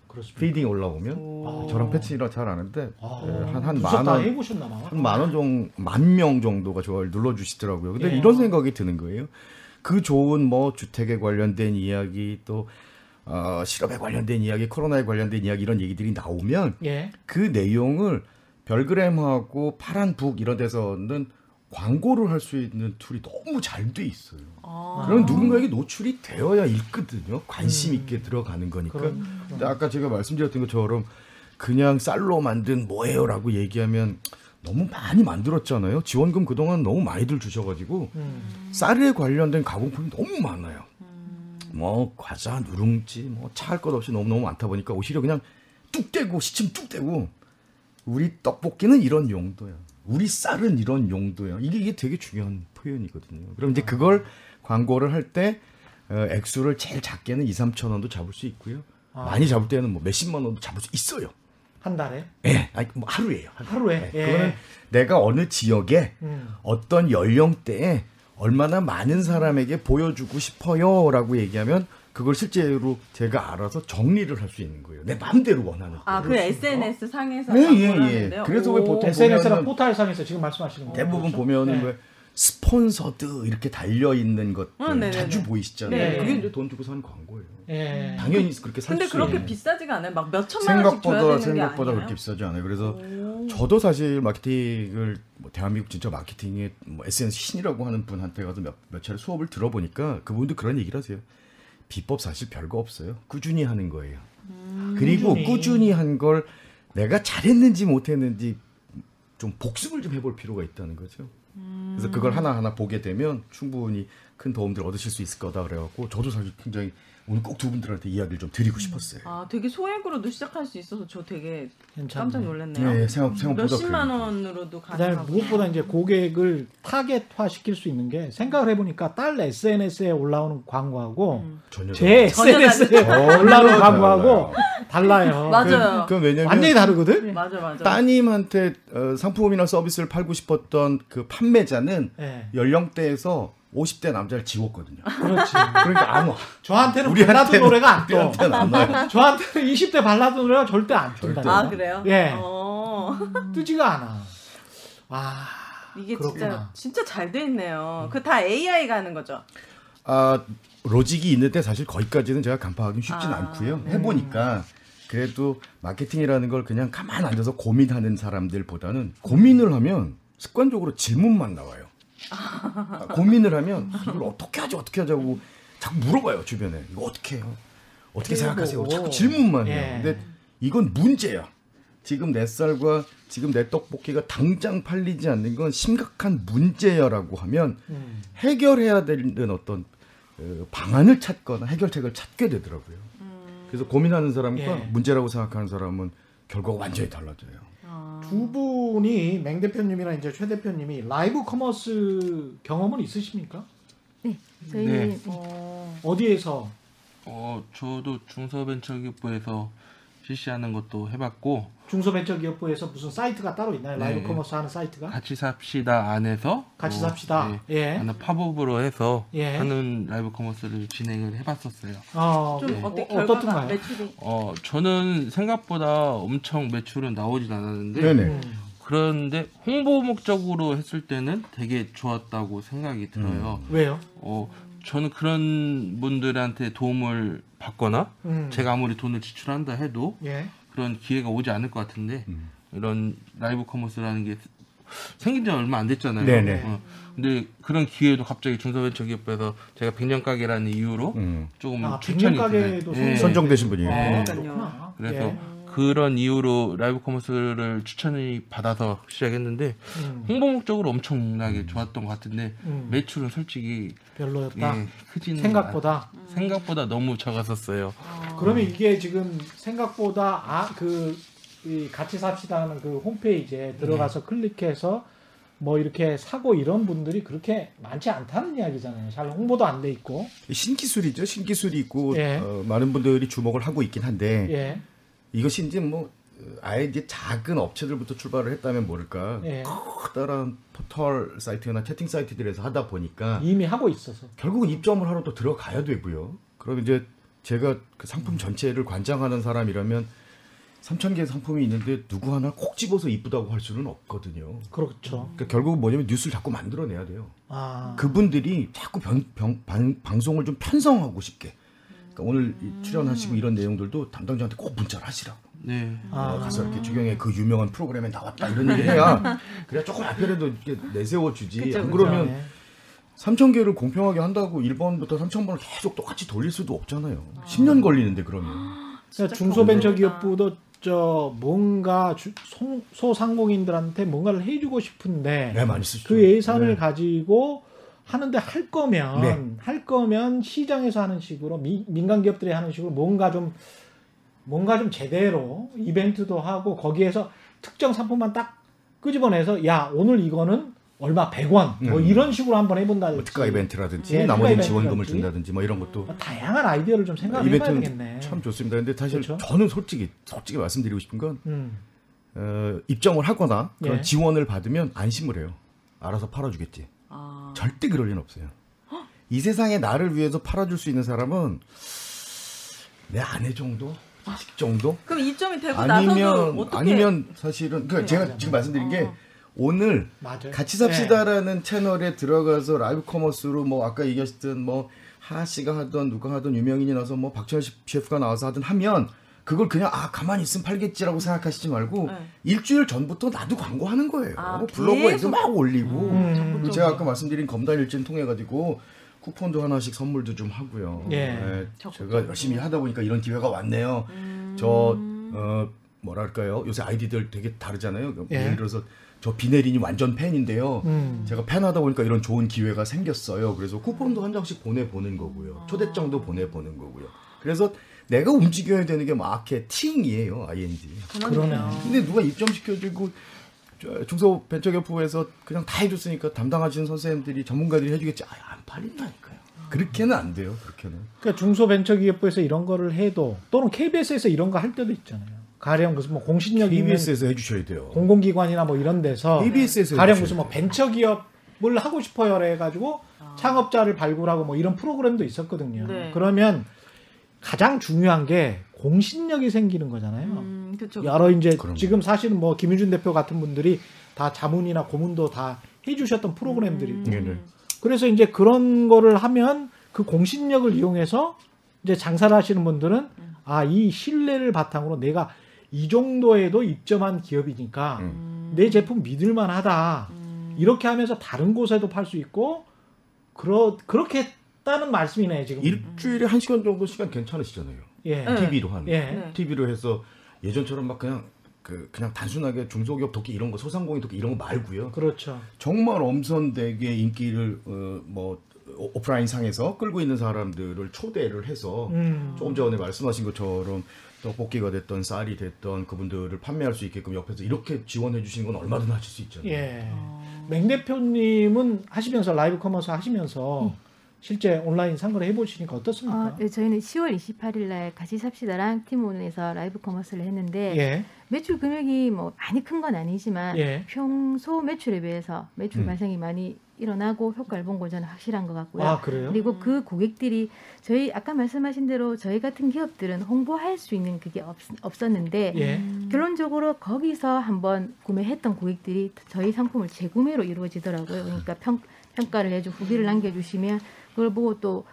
그렇습니다. feeding 올라오면 오. 저랑 페친이라 잘 아는데 아, 한한 누적 만다 원, 해보셨나 봐. 한만원 정도, 만 명 정도가 좋아요를 눌러주시더라고요. 근데 예. 이런 생각이 드는 거예요. 그 좋은 뭐 주택에 관련된 이야기 또 어, 실업에 관련된 이야기, 코로나에 관련된 이야기 이런 얘기들이 나오면 예. 그 내용을 별그램하고 파란북 이런 데서는 광고를 할 수 있는 tool이 너무 잘 돼 있어요. 아. 그럼 누군가에게 노출이 되어야 읽거든요. 관심 있게 들어가는 거니까. 그럼, 근데 아까 제가 말씀드렸던 것처럼 그냥 쌀로 만든 뭐예요라고 얘기하면 너무 많이 만들었잖아요. 지원금 그동안 너무 많이들 주셔가지고 음. 쌀에 관련된 가공품이 너무 많아요. 뭐 과자, 누룽지, 뭐 차할 것 없이 너무 너무 많다 보니까 오히려 그냥 뚝 떼고 시침 뚝 떼고 우리 떡볶이는 이런 용도야. 우리 쌀은 이런 용도야. 이게 이게 되게 중요한 표현이거든요. 그럼 이제 그걸 광고를 할때 어, 액수를 제일 작게는 2, 3천 원도 잡을 수 있고요. 아. 많이 잡을 때는 뭐 몇십만 원도 잡을 수 있어요. 한 달에 예, 아니 뭐 하루예요. 하루. 하루에 예, 예. 그거는 내가 어느 지역에 음. 어떤 연령대에 얼마나 많은 사람에게 보여주고 싶어요라고 얘기하면 그걸 실제로 제가 알아서 정리를 할 수 있는 거예요. 내 마음대로 원하는. 아, 그 SNS 상에서 예, 광고를 예, 예. 그래서 왜 오. 보통 SNS나 보면은- 포털상에서 지금 말씀하시는 거 대부분 그렇죠? 보면은 네. 왜 sponsored 이렇게 달려 있는 것들 어, 네네네. 자주 보이시잖아요. 네. 그게 이제 돈 주고 사는 광고예요. 예. 당연히 그렇게 살 근데 수 그렇게 있는. 비싸지가 않아요. 막 몇 천만 원씩 줘야 생각보다 되는 게 생각보다. 그렇게 비싸지 않아요. 그래서 오. 저도 사실 마케팅을 뭐 대한민국 진짜 마케팅의 뭐 SNS 신이라고 하는 분한테 가서 몇, 몇 차례 수업을 들어보니까 그분도 그런 얘기를 하세요. 비법 사실 별거 없어요. 꾸준히 하는 거예요. 그리고 꾸준히. 꾸준히 한 걸 내가 잘했는지 못했는지 좀 복습을 좀 해볼 필요가 있다는 거죠. 그래서 그걸 하나하나 보게 되면 충분히 큰 도움들 얻으실 수 있을 거다 그래갖고 저도 사실 굉장히 오늘 꼭 두 분들한테 이야기를 좀 드리고 싶었어요. 아, 되게 소액으로도 시작할 수 있어서 저 되게 괜찮네. 깜짝 놀랐네요. 네, 생각, 생각보다 몇십만 그래요. 원으로도 그다음에 가능하고. 무엇보다 이제 고객을 타겟화 시킬 수 있는 게 생각을 해보니까 딸 SNS에 올라오는 광고하고 음. 전혀 제 전혀 SNS에 달라요. 올라오는 광고하고 달라요. [laughs] 맞아요. 그, 그 왜냐면 완전히 다르거든. 맞아 맞아. 따님한테 어, 상품이나 서비스를 팔고 싶었던 그 판매자는 예, 연령대에서 50대 남자를 지웠거든요. 그렇지. 그러니까 안 와. 저한테는 우리한테는- 발라드 노래가 안 떠. 우리한테는 안 와요. 저한테는 20대 발라드 노래가 절대 안 뜬다. 아 그래요? 예. 어. 뜨지가 않아. 와. 이게 그렇구나. 진짜 진짜 잘 돼 있네요. 그다 AI가 하는 거죠. 아 로직이 있는데 사실 거기까지는 제가 간파하기 쉽진 아, 않고요. 네. 해보니까 그래도 마케팅이라는 걸 그냥 가만 앉아서 고민하는 사람들보다는 고민을 하면 습관적으로 질문만 나와요. 아, 고민을 하면 아, 이걸 어떻게 하지 어떻게 하자고 자꾸 물어봐요 주변에 이거 어떻게 해요? 어떻게 생각하세요? 자꾸 질문만 해요. 예. 근데 이건 문제야. 지금 내 쌀과 지금 내 떡볶이가 당장 팔리지 않는 건 심각한 문제야라고 하면 음. 해결해야 되는 어떤 어, 방안을 찾거나 해결책을 찾게 되더라고요. 그래서 고민하는 사람과 예. 문제라고 생각하는 사람은 결과가 완전히 달라져요. 아. 두 분이 맹 대표님이랑 이제 최 대표님이 live commerce 경험은 있으십니까? 저희 네. 네. 어. 어디에서? 어, 저도 중소벤처기업부에서 실시하는 것도 해봤고 중소벤처기업부에서 무슨 사이트가 따로 있나요? 라이브 네. commerce 하는 사이트가? 같이 삽시다 안에서 같이 어, 삽시다. 네, 예. 하나 popup으로 해서 예. 하는 live commerce를 진행을 해봤었어요. 어, 좀 네. 어떻게 어, 어떻던가요? 매출이 어, 저는 생각보다 엄청 매출은 나오진 않았는데 네네. 음. 그런데 홍보 목적으로 했을 때는 되게 좋았다고 생각이 들어요. 왜요? 어, 저는 그런 분들한테 도움을 받거나 음. 제가 아무리 돈을 지출한다 해도 예. 그런 기회가 오지 않을 것 같은데 음. 이런 live commerce라는 게 생긴 지 얼마 안 됐잖아요. 네네. 어, 근데 그런 기회도 갑자기 중소벤처기업에서 제가 100년 가게라는 이유로 음. 조금 아, 추천이 백년 가게도 되네. 예. 선정되신 분이에요. 아, 네. 그렇구나. 그래서 예. 그런 이유로 라이브 커머스를 추천이 받아서 시작했는데 음. 홍보 목적으로 엄청나게 좋았던 것 같은데 음. 매출은 솔직히 별로였다. 예, 크지는 생각보다. 않- 생각보다 너무 작았었어요. 그러면 이게 지금 생각보다 아그 같이 삽시다 하는 그 홈페이지에 들어가서 네. 클릭해서 뭐 이렇게 사고 이런 분들이 그렇게 많지 않다는 이야기잖아요. 잘 홍보도 안 돼 있고. 신기술이죠. 신기술이 있고 예. 어, 많은 분들이 주목을 하고 있긴 한데 예. 이것이 이제 뭐 어, 아예 이제 작은 업체들부터 출발을 했다면 모를까 예. 커다란 포털 사이트나 채팅 사이트들에서 하다 보니까 이미 하고 있어서. 결국은 입점을 하러 또 들어가야 되고요. 그럼 이제 제가 그 상품 전체를 관장하는 사람이라면 3천 개의 상품이 있는데 누구 하나 콕 집어서 이쁘다고 할 수는 없거든요. 그렇죠. 그러니까 결국은 뭐냐면 뉴스를 자꾸 만들어내야 돼요. 아. 그분들이 자꾸 변, 변- 방, 방송을 좀 편성하고 싶게. 그러니까 오늘 이 출연하시고 이런 내용들도 담당자한테 꼭 문자를 하시라고. 네. 아. 어, 가서 이렇게 주경의 그 유명한 프로그램에 나왔다 이런 얘기 해야 [laughs] 그래야 조금 앞에라도 이렇게 내세워 주지. 그쵸, 안 그쵸. 그러면 네. 3천 개를 공평하게 한다고 1번부터 3천 번을 계속 똑같이 돌릴 수도 없잖아요. 10년 걸리는데 그러면. [gasps] 그러니까 중소벤처기업부도 저 뭔가 주- 소- 소상공인들한테 뭔가를 해주고 싶은데 네. 그 예산을 네. 가지고 하는데 할 거면 네. 할 거면 시장에서 하는 식으로 미- 민간 기업들이 하는 식으로 뭔가 좀 뭔가 좀 제대로 이벤트도 하고 거기에서 특정 상품만 딱 끄집어내서 야 오늘 이거는 얼마 100원 뭐 음. 이런 식으로 한번 해본다든지 뭐 특가 이벤트라든지 예, 나머지는 지원금을. 준다든지 뭐 이런 것도 뭐 다양한 아이디어를 좀 생각해봐야 되겠네. 참 좋습니다. 근데 사실 그렇죠? 저는 솔직히 솔직히 말씀드리고 싶은 건 음. 어, 입점을 하거나 그런 예. 지원을 받으면 안심을 해요. 알아서 팔아주겠지. 아. 절대 그럴 리는 없어요. 이 세상에 나를 위해서 팔아줄 수 있는 사람은 내 아내 정도, 자식 정도, 그럼 입점이 되고 나서도 아니면 어떻게 아니면 사실은 그 제가 지금 말씀드린 게 어. 오늘 맞아요. 같이 삽시다라는 채널에 들어가서 라이브 커머스로 뭐 아까 얘기하셨던 뭐 하하 씨가 하던 누가 하던 유명인이 나서 뭐 박찬호 셰프가 나와서 하든 하면 그걸 그냥 아 가만히 있으면 팔겠지라고 생각하시지 말고 네. 일주일 전부터 나도 광고하는 거예요. 아, 뭐 블로그에도 계속. 막 올리고 음. 그리고 제가 아까 말씀드린 검단 일진 통해 가지고 쿠폰도 하나씩 선물도 좀 하고요. 예. 네. 제가 열심히 하다 보니까 이런 기회가 왔네요. 음. 저 어, 뭐랄까요? 요새 아이디들 되게 다르잖아요. 예. 예를 들어서 저 비네린이 완전 팬인데요. 음. 제가 팬하다 보니까 이런 좋은 기회가 생겼어요. 그래서 쿠폰도 한 장씩 보내 보는 거고요. 초대장도 보내 보는 거고요. 그래서 내가 움직여야 되는 게 마케팅이에요, ING. 그러네. 근데 누가 입점시켜주고 저 중소벤처기업부에서 그냥 다 해줬으니까 담당하시는 선생님들이 전문가들이 해주겠지. 아, 안 팔린다니까요. 그렇게는 안 돼요. 그렇게는. 그러니까 중소벤처기업부에서 이런 거를 해도 또는 KBS에서 이런 거 할 때도 있잖아요. 가령 무슨 뭐 공신력 있는 KBS에서 해주셔야 돼요. 공공기관이나 뭐 이런 데서 KBS에서 가령 해주셔야 무슨 뭐. 벤처기업을 하고 싶어요 해가지고 창업자를 발굴하고 뭐 이런 프로그램도 있었거든요. 네. 그러면 가장 중요한 게 공신력이 생기는 거잖아요. 음, 그쵸. 여러 이제 그럼요. 지금 사실은 뭐 김윤준 대표 같은 분들이 다 자문이나 고문도 다 해주셨던 프로그램들이 음. 네, 네. 그래서 이제 그런 거를 하면 그 공신력을 이용해서 이제 장사를 하시는 분들은 아 이 신뢰를 바탕으로 내가 이 정도에도 입점한 기업이니까 음. 내 제품 믿을만하다 음. 이렇게 하면서 다른 곳에도 팔 수 있고 그러 그렇게 했 다는 말씀이네요 지금. 일주일에 한 시간 정도 시간 괜찮으시잖아요. 예. 네. TV로 하는. 예. 네. TV로 해서 예전처럼 막 그냥 그 그냥 단순하게 중소기업 도끼 이런 거 소상공인 도끼 이런 거 말고요. 그렇죠. 정말 엄선되게 인기를 어, 뭐 오- 오프라인 상에서 끌고 있는 사람들을 초대를 해서 음. 조금 전에 말씀하신 것처럼 떡볶이가 됐던 쌀이 됐던 그분들을 판매할 수 있게끔 옆에서 이렇게 지원해 주시는 건 얼마든 하실 수 있잖아요. 예. 맹 대표님은 하시면서 라이브 커머스 하시면서 실제 온라인 상거래 해보시니까 어떻습니까? 어, 네, 저희는 10월 28일 날 같이 삽시다랑 티몬에서 라이브 커머스를 했는데 예. 매출 금액이 뭐 많이 큰 건 아니지만 예. 평소 매출에 비해서 매출 음. 발생이 많이 일어나고 효과를 본 건 저는 확실한 것 같고요. 아 그래요? 그리고 그 고객들이 저희 아까 말씀하신 대로 저희 같은 기업들은 홍보할 수 있는 그게 없, 없었는데 예. 결론적으로 거기서 한번 구매했던 고객들이 저희 상품을 재구매로 이루어지더라고요. 그러니까 평, 평가를 해주 후기를 남겨주시면 그걸 보고 또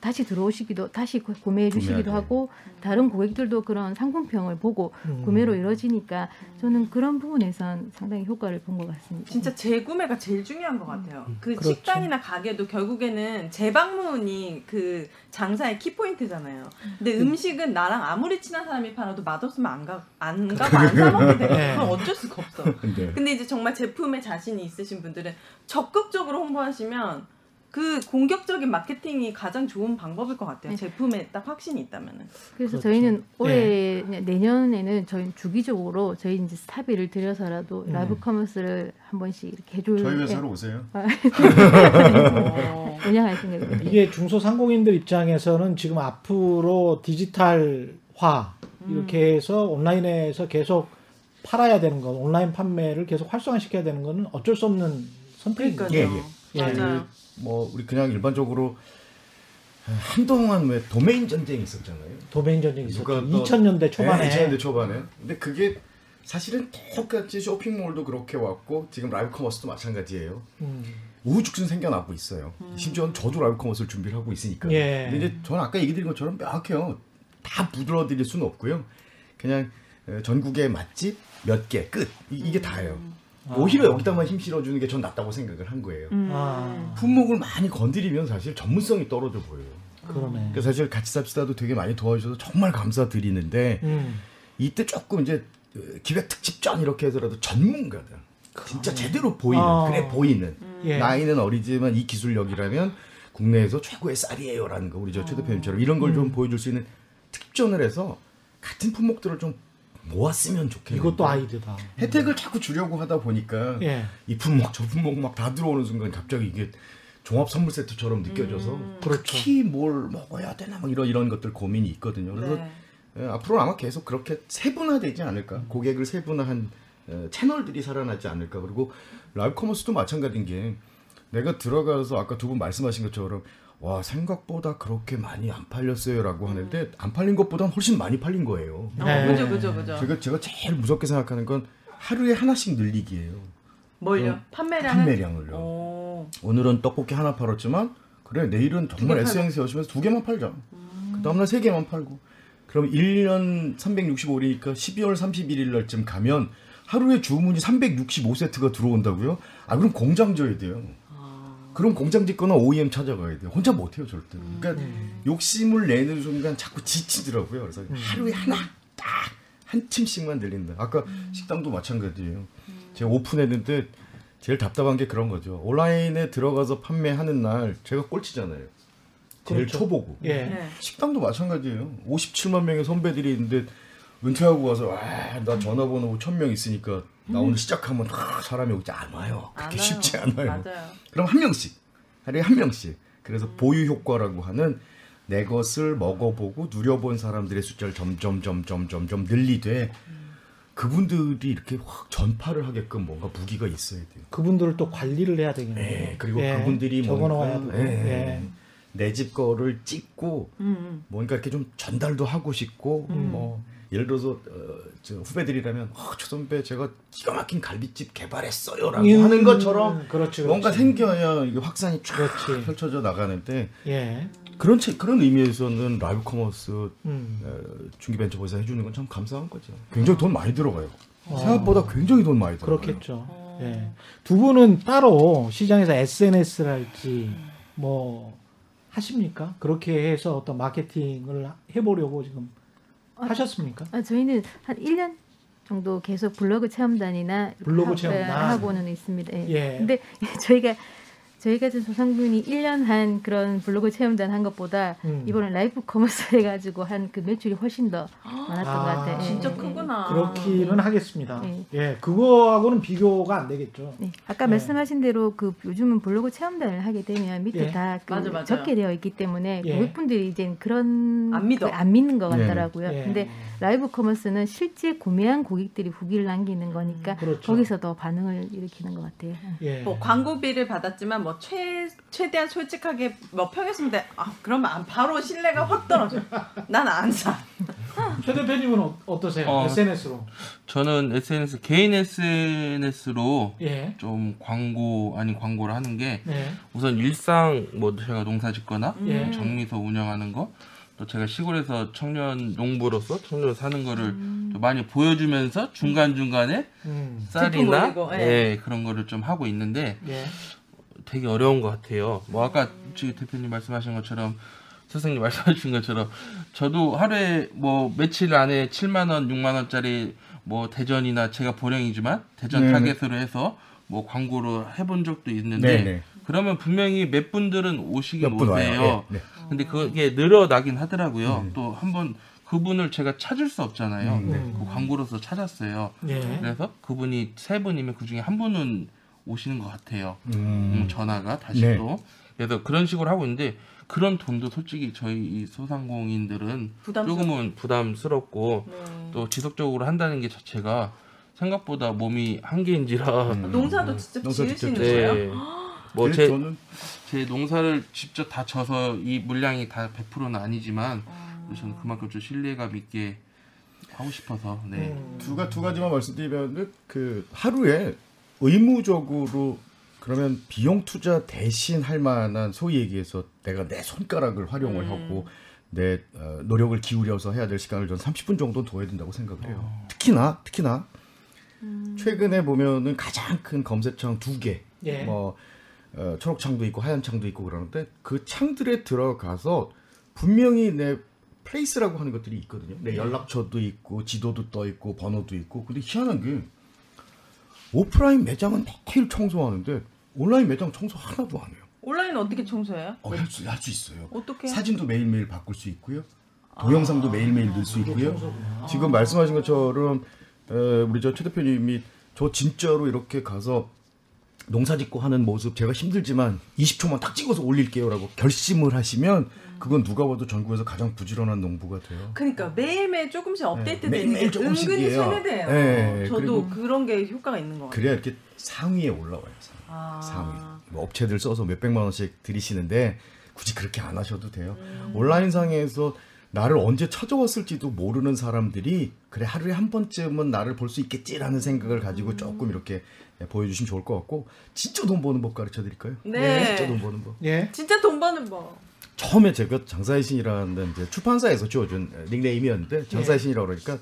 다, 시 들어오시기도 다시 구- 구매해 주시기도 구매하게. 하고 다른 고객들도 그런 상품평을 보고 음. 구매로 이루어지니까 저는 그런 부분에선 상당히 효과를 본 것 같습니다. 진짜 재구매가 제일 중요한 것 같아요. 그 그렇죠. 식당이나 가게도 결국에는 재방문이 그 장사의 키포인트잖아요. 근데 음식은 나랑 아무리 친한 사람이 팔아도 맛없으면 안 가, 안 가고 안 사먹게 돼. 네. 그건 어쩔 수가 없어. 근데 근데 이제 정말 제품에 자신이 있으신 분들은 적극적으로 홍보하시면 그 공격적인 마케팅이 가장 좋은 방법일 것 같아요. 네. 제품에 딱 확신이 있다면은. 그래서 그렇죠. 저희는 올해 내년에는 저희 주기적으로 저희 이제 스타비를 들여서라도 음. 라이브 커머스를 한 번씩 이렇게 해줄 저희 예, 회사로 오세요. 어. [laughs] 운영할 생각입니다. 이게 중소상공인들 입장에서는 지금 앞으로 디지털화 이렇게 해서 온라인에서 계속 팔아야 되는 거, 온라인 판매를 계속 활성화시켜야 되는 거는 어쩔 수 없는. 그러니까요. 예, 예. 맞아요. 뭐 우리 그냥 일반적으로 한동안 왜 도메인 전쟁이 있었잖아요. 도메인 전쟁이 있었죠. 누가 또- 2000년대 초반에. 네, 2000년대 초반에. 근데 그게 사실은 똑같이 쇼핑몰도 그렇게 왔고 지금 라이브 커머스도 마찬가지예요. 음. 우후죽순 생겨나고 있어요. 심지어 저도 라이브 커머스를 준비를 하고 있으니까. 예. 근데 이제 저는 아까 얘기 드린 것처럼 명확해요. 다 부드러워 드릴 수는 없고요. 그냥 어, 전국의 맛집 몇 개 끝. 이, 게 다예요. 오히려 여기다만 힘 실어주는 게 전 낫다고 생각을 한 거예요. 음. 아, 품목을 많이 건드리면 사실 전문성이 떨어져 보여요. 그러네. 그래서 사실 같이 삽시다도 되게 많이 도와주셔서 정말 감사드리는데 음. 이때 조금 이제 어, 기획 특집 전 이렇게 해서라도 전문가들 진짜 제대로 보이는 아. 그래 보이는 예. 나이는 어리지만 이 기술력이라면 국내에서 최고의 쌀이에요라는 거 우리 저 최 대표님처럼 이런 걸좀 음. 보여줄 수 있는 특전을 해서 같은 품목들을 좀 모았으면 좋겠는데 이것도 아이디어다. 혜택을 자꾸 주려고 하다 보니까 예. 이 품목 저 품목 막 다 들어오는 순간 갑자기 이게 종합 선물 세트처럼 느껴져서 그렇죠. 특히 뭘 먹어야 되나 막 이런 이런 것들 고민이 있거든요. 그래서 네. 예, 앞으로 아마 계속 그렇게 세분화되지 않을까 고객을 세분화한 어, 채널들이 살아나지 않을까 그리고 라이브 커머스도 마찬가지인 게 내가 들어가서 아까 두 분 말씀하신 것처럼 와 생각보다 그렇게 많이 안 팔렸어요라고 하는데 안 팔린 것보단 훨씬 많이 팔린 거예요. 어, 네. 그죠, 그죠, 그죠. 제가 제가 제일 무섭게 생각하는 건 하루에 하나씩 늘리기예요. 뭘요? 어, 판매량은? 판매량을요. 오. 오늘은 떡볶이 하나 팔았지만 그래 내일은 정말 개 팔자. SNS 열심히 해서 두 개만 팔자. 그 다음날 세 개만 팔고. 그럼 1년 365일이니까 12월 31일 날쯤 가면 하루에 주문이 365세트가 들어온다고요? 아 그럼 공장 져야 돼요. 그럼 공장 짓거나 OEM 찾아가야 돼요. 혼자 못해요 절대로. 그러니까 욕심을 내는 순간 자꾸 지치더라고요. 그래서 하루에 하나 딱 한 팀씩만 늘린다. 아까 식당도 마찬가지예요. 제가 오픈했는데 제일 답답한 게 그런 거죠. 온라인에 들어가서 판매하는 날 제가 꼴찌잖아요. 제일 그렇죠. 초보고. 예. 네. 식당도 마찬가지예요. 57만 명의 선배들이 있는데 은퇴하고 와서 아, 나 전화번호 1000명 있으니까 나 오늘 시작하면 아, 사람이 오지. 안 그렇게 와요. 쉽지 않아요. 맞아요. 그럼 한 명씩 하루에 한 명씩. 그래서 보유 효과라고 하는 내 것을 먹어보고 누려본 사람들의 숫자를 점점 점점 점점 늘리되 그분들이 이렇게 확 전파를 하게끔 뭔가 무기가 있어야 돼요. 그분들을 또 관리를 해야 되겠네요. 예, 그리고 예, 그분들이 적어놓아야 뭔가 되고. 예, 예. 내집 거를 찍고 음, 뭔가 이렇게 좀 전달도 하고 싶고 음. 뭐 예를 들어서 어, 저 후배들이라면 어, 저 선배 제가 기가 막힌 갈비집 개발했어요라고 음, 하는 것처럼 그렇지, 뭔가 그렇지. 생겨야 이게 확산이 쫙 그렇지. 펼쳐져 나가는데 예. 그런 체, 그런 의미에서는 라이브 커머스 음. 어, 중기벤처에서 해주는 건 참 감사한 거죠. 굉장히 돈 많이 들어가요. 생각보다 굉장히 돈 많이 들어가요. 어. 그렇겠죠. 예. 두 분은 따로 시장에서 SNS를 할지 뭐 하십니까? 그렇게 해서 어떤 마케팅을 해보려고 지금 하셨습니까? 아, 저희는 한 1년 정도 계속 블로그 체험단이나 블로그 하- 체험단. 예, 하고는 있습니다. 예. 예. 근데 [laughs] 저희가 저희 같은 소상공인이 1년 한 그런 블로그 체험단 한 것보다 음. 이번에 라이브 커머스 해가지고 한 그 매출이 훨씬 더 많았던 아, 것 같아요. 예, 진짜 예, 예. 크구나. 그렇기는 하겠습니다. 네. 예, 그거하고는 비교가 안 되겠죠. 네. 아까 네. 말씀하신 대로 그 요즘은 블로그 체험단을 하게 되면 밑에 예. 다 그 맞아, 맞아요. 적게 되어 있기 때문에 예. 고객분들이 이제 그런 안 믿어. 그 안 믿는 것 네. 같더라고요. 예. 근데 라이브 커머스는 실제 구매한 고객들이 후기를 남기는 거니까 그렇죠. 거기서 더 반응을 일으키는 것 같아요. 예. 뭐 광고비를 받았지만 뭐 최 최대한 솔직하게 뭐 평했으면 아 그러면 안 바로 신뢰가 확 떨어져. 난 안 사. [laughs] 최 대표님은 어, 어떠세요? 어. SNS로. 저는 SNS 개인 SNS로 예. 좀 광고 아닌 광고를 하는 게 네. 우선 일상 뭐 제가 농사 짓거나 예. 정미소 운영하는 거 또 제가 시골에서 청년 농부로서 청년 사는 거를 좀 많이 보여주면서 중간 중간에 음. 쌀이나 올리고, 예. 예, 그런 거를 좀 하고 있는데 예. 되게 어려운 것 같아요. 뭐 아까 지금 대표님 말씀하신 것처럼 선생님 말씀하신 것처럼 저도 하루에 뭐 며칠 안에 7만 원, 6만 원짜리 뭐 대전이나 제가 보령이지만 대전 네네. 타겟으로 해서 뭐 광고를 해본 적도 있는데 네네. 그러면 분명히 몇 분들은 오시긴 오세요. 와요. 예, 네. 근데 그게 늘어나긴 하더라고요. 또 한번 그분을 제가 찾을 수 없잖아요. 음, 네. 그 광고로서 찾았어요. 예. 그래서 그분이 세 분이면 그 중에 한 분은 오시는 것 같아요. 음. 음, 전화가 다시 네. 또 그래서 그런 식으로 하고 있는데 그런 돈도 솔직히 저희 이 소상공인들은 부담스러워. 조금은 부담스럽고 네. 또 지속적으로 한다는 게 자체가 생각보다 몸이 한계인지라 음. 농사도 직접 농사 지으시는 직접 거예요? 네. 뭐제 저는 제 농사를 직접 다 져서 이 물량이 다 100%는 아니지만 아. 저는 그만큼 좀 신뢰감 있게 하고 싶어서 네. 음. 두, 가, 두 가지만 말씀드리면 그 하루에 의무적으로 그러면 비용 투자 대신 할 만한 소위 얘기해서 내가 내 손가락을 활용을 음. 하고 내 어, 노력을 기울여서 해야 될 시간을 저는 30분 정도 둬야 된다고 생각을 해요. 특히나 특히나 최근에 보면은 가장 큰 검색창 두 개, 예. 뭐 어, 초록 창도 있고 하얀 창도 있고 그러는데 그 창들에 들어가서 분명히 내 플레이스라고 하는 것들이 있거든요. 내 연락처도 있고 지도도 떠 있고 번호도 있고. 근데 희한한 게 오프라인 매장은 매일 청소하는데 온라인 매장 청소 하나도 안 해요. 온라인 어떻게 청소해요? 어, 할수 할수 있어요. 어떻게? 사진도 매일매일 바꿀 수 있고요. 동영상도 매일매일 넣을 수 있고요. 지금 말씀하신 것처럼 에, 우리 저 최 대표님이 저 진짜로 이렇게 가서 농사 짓고 하는 모습 제가 힘들지만 20초만 딱 찍어서 올릴게요라고 결심을 하시면 그건 누가 봐도 전국에서 가장 부지런한 농부가 돼요. 그러니까 매일매일 조금씩 업데이트 네, 되는 매일매일 게 은근히 조금씩이에요. 세뇌돼요. 네, 저도 그런 게 효과가 있는 것 같아요. 그래야 이렇게 상위에 올라와요. 상위. 아. 상위. 뭐 업체들 써서 몇 백만 원씩 들이시는데 굳이 그렇게 안 하셔도 돼요. 음. 온라인상에서 나를 언제 찾아왔을지도 모르는 사람들이 그래 하루에 한 번쯤은 나를 볼 수 있겠지라는 생각을 가지고 조금 이렇게 보여주시면 좋을 것 같고 진짜 돈 버는 법 가르쳐 드릴까요? 네. 진짜 돈 버는 법. 예. 진짜 돈 버는 법. 처음에 제가 장사의 신이라는 이제 출판사에서 지어준 닉네임이었는데 장사의 신이라고 그러니까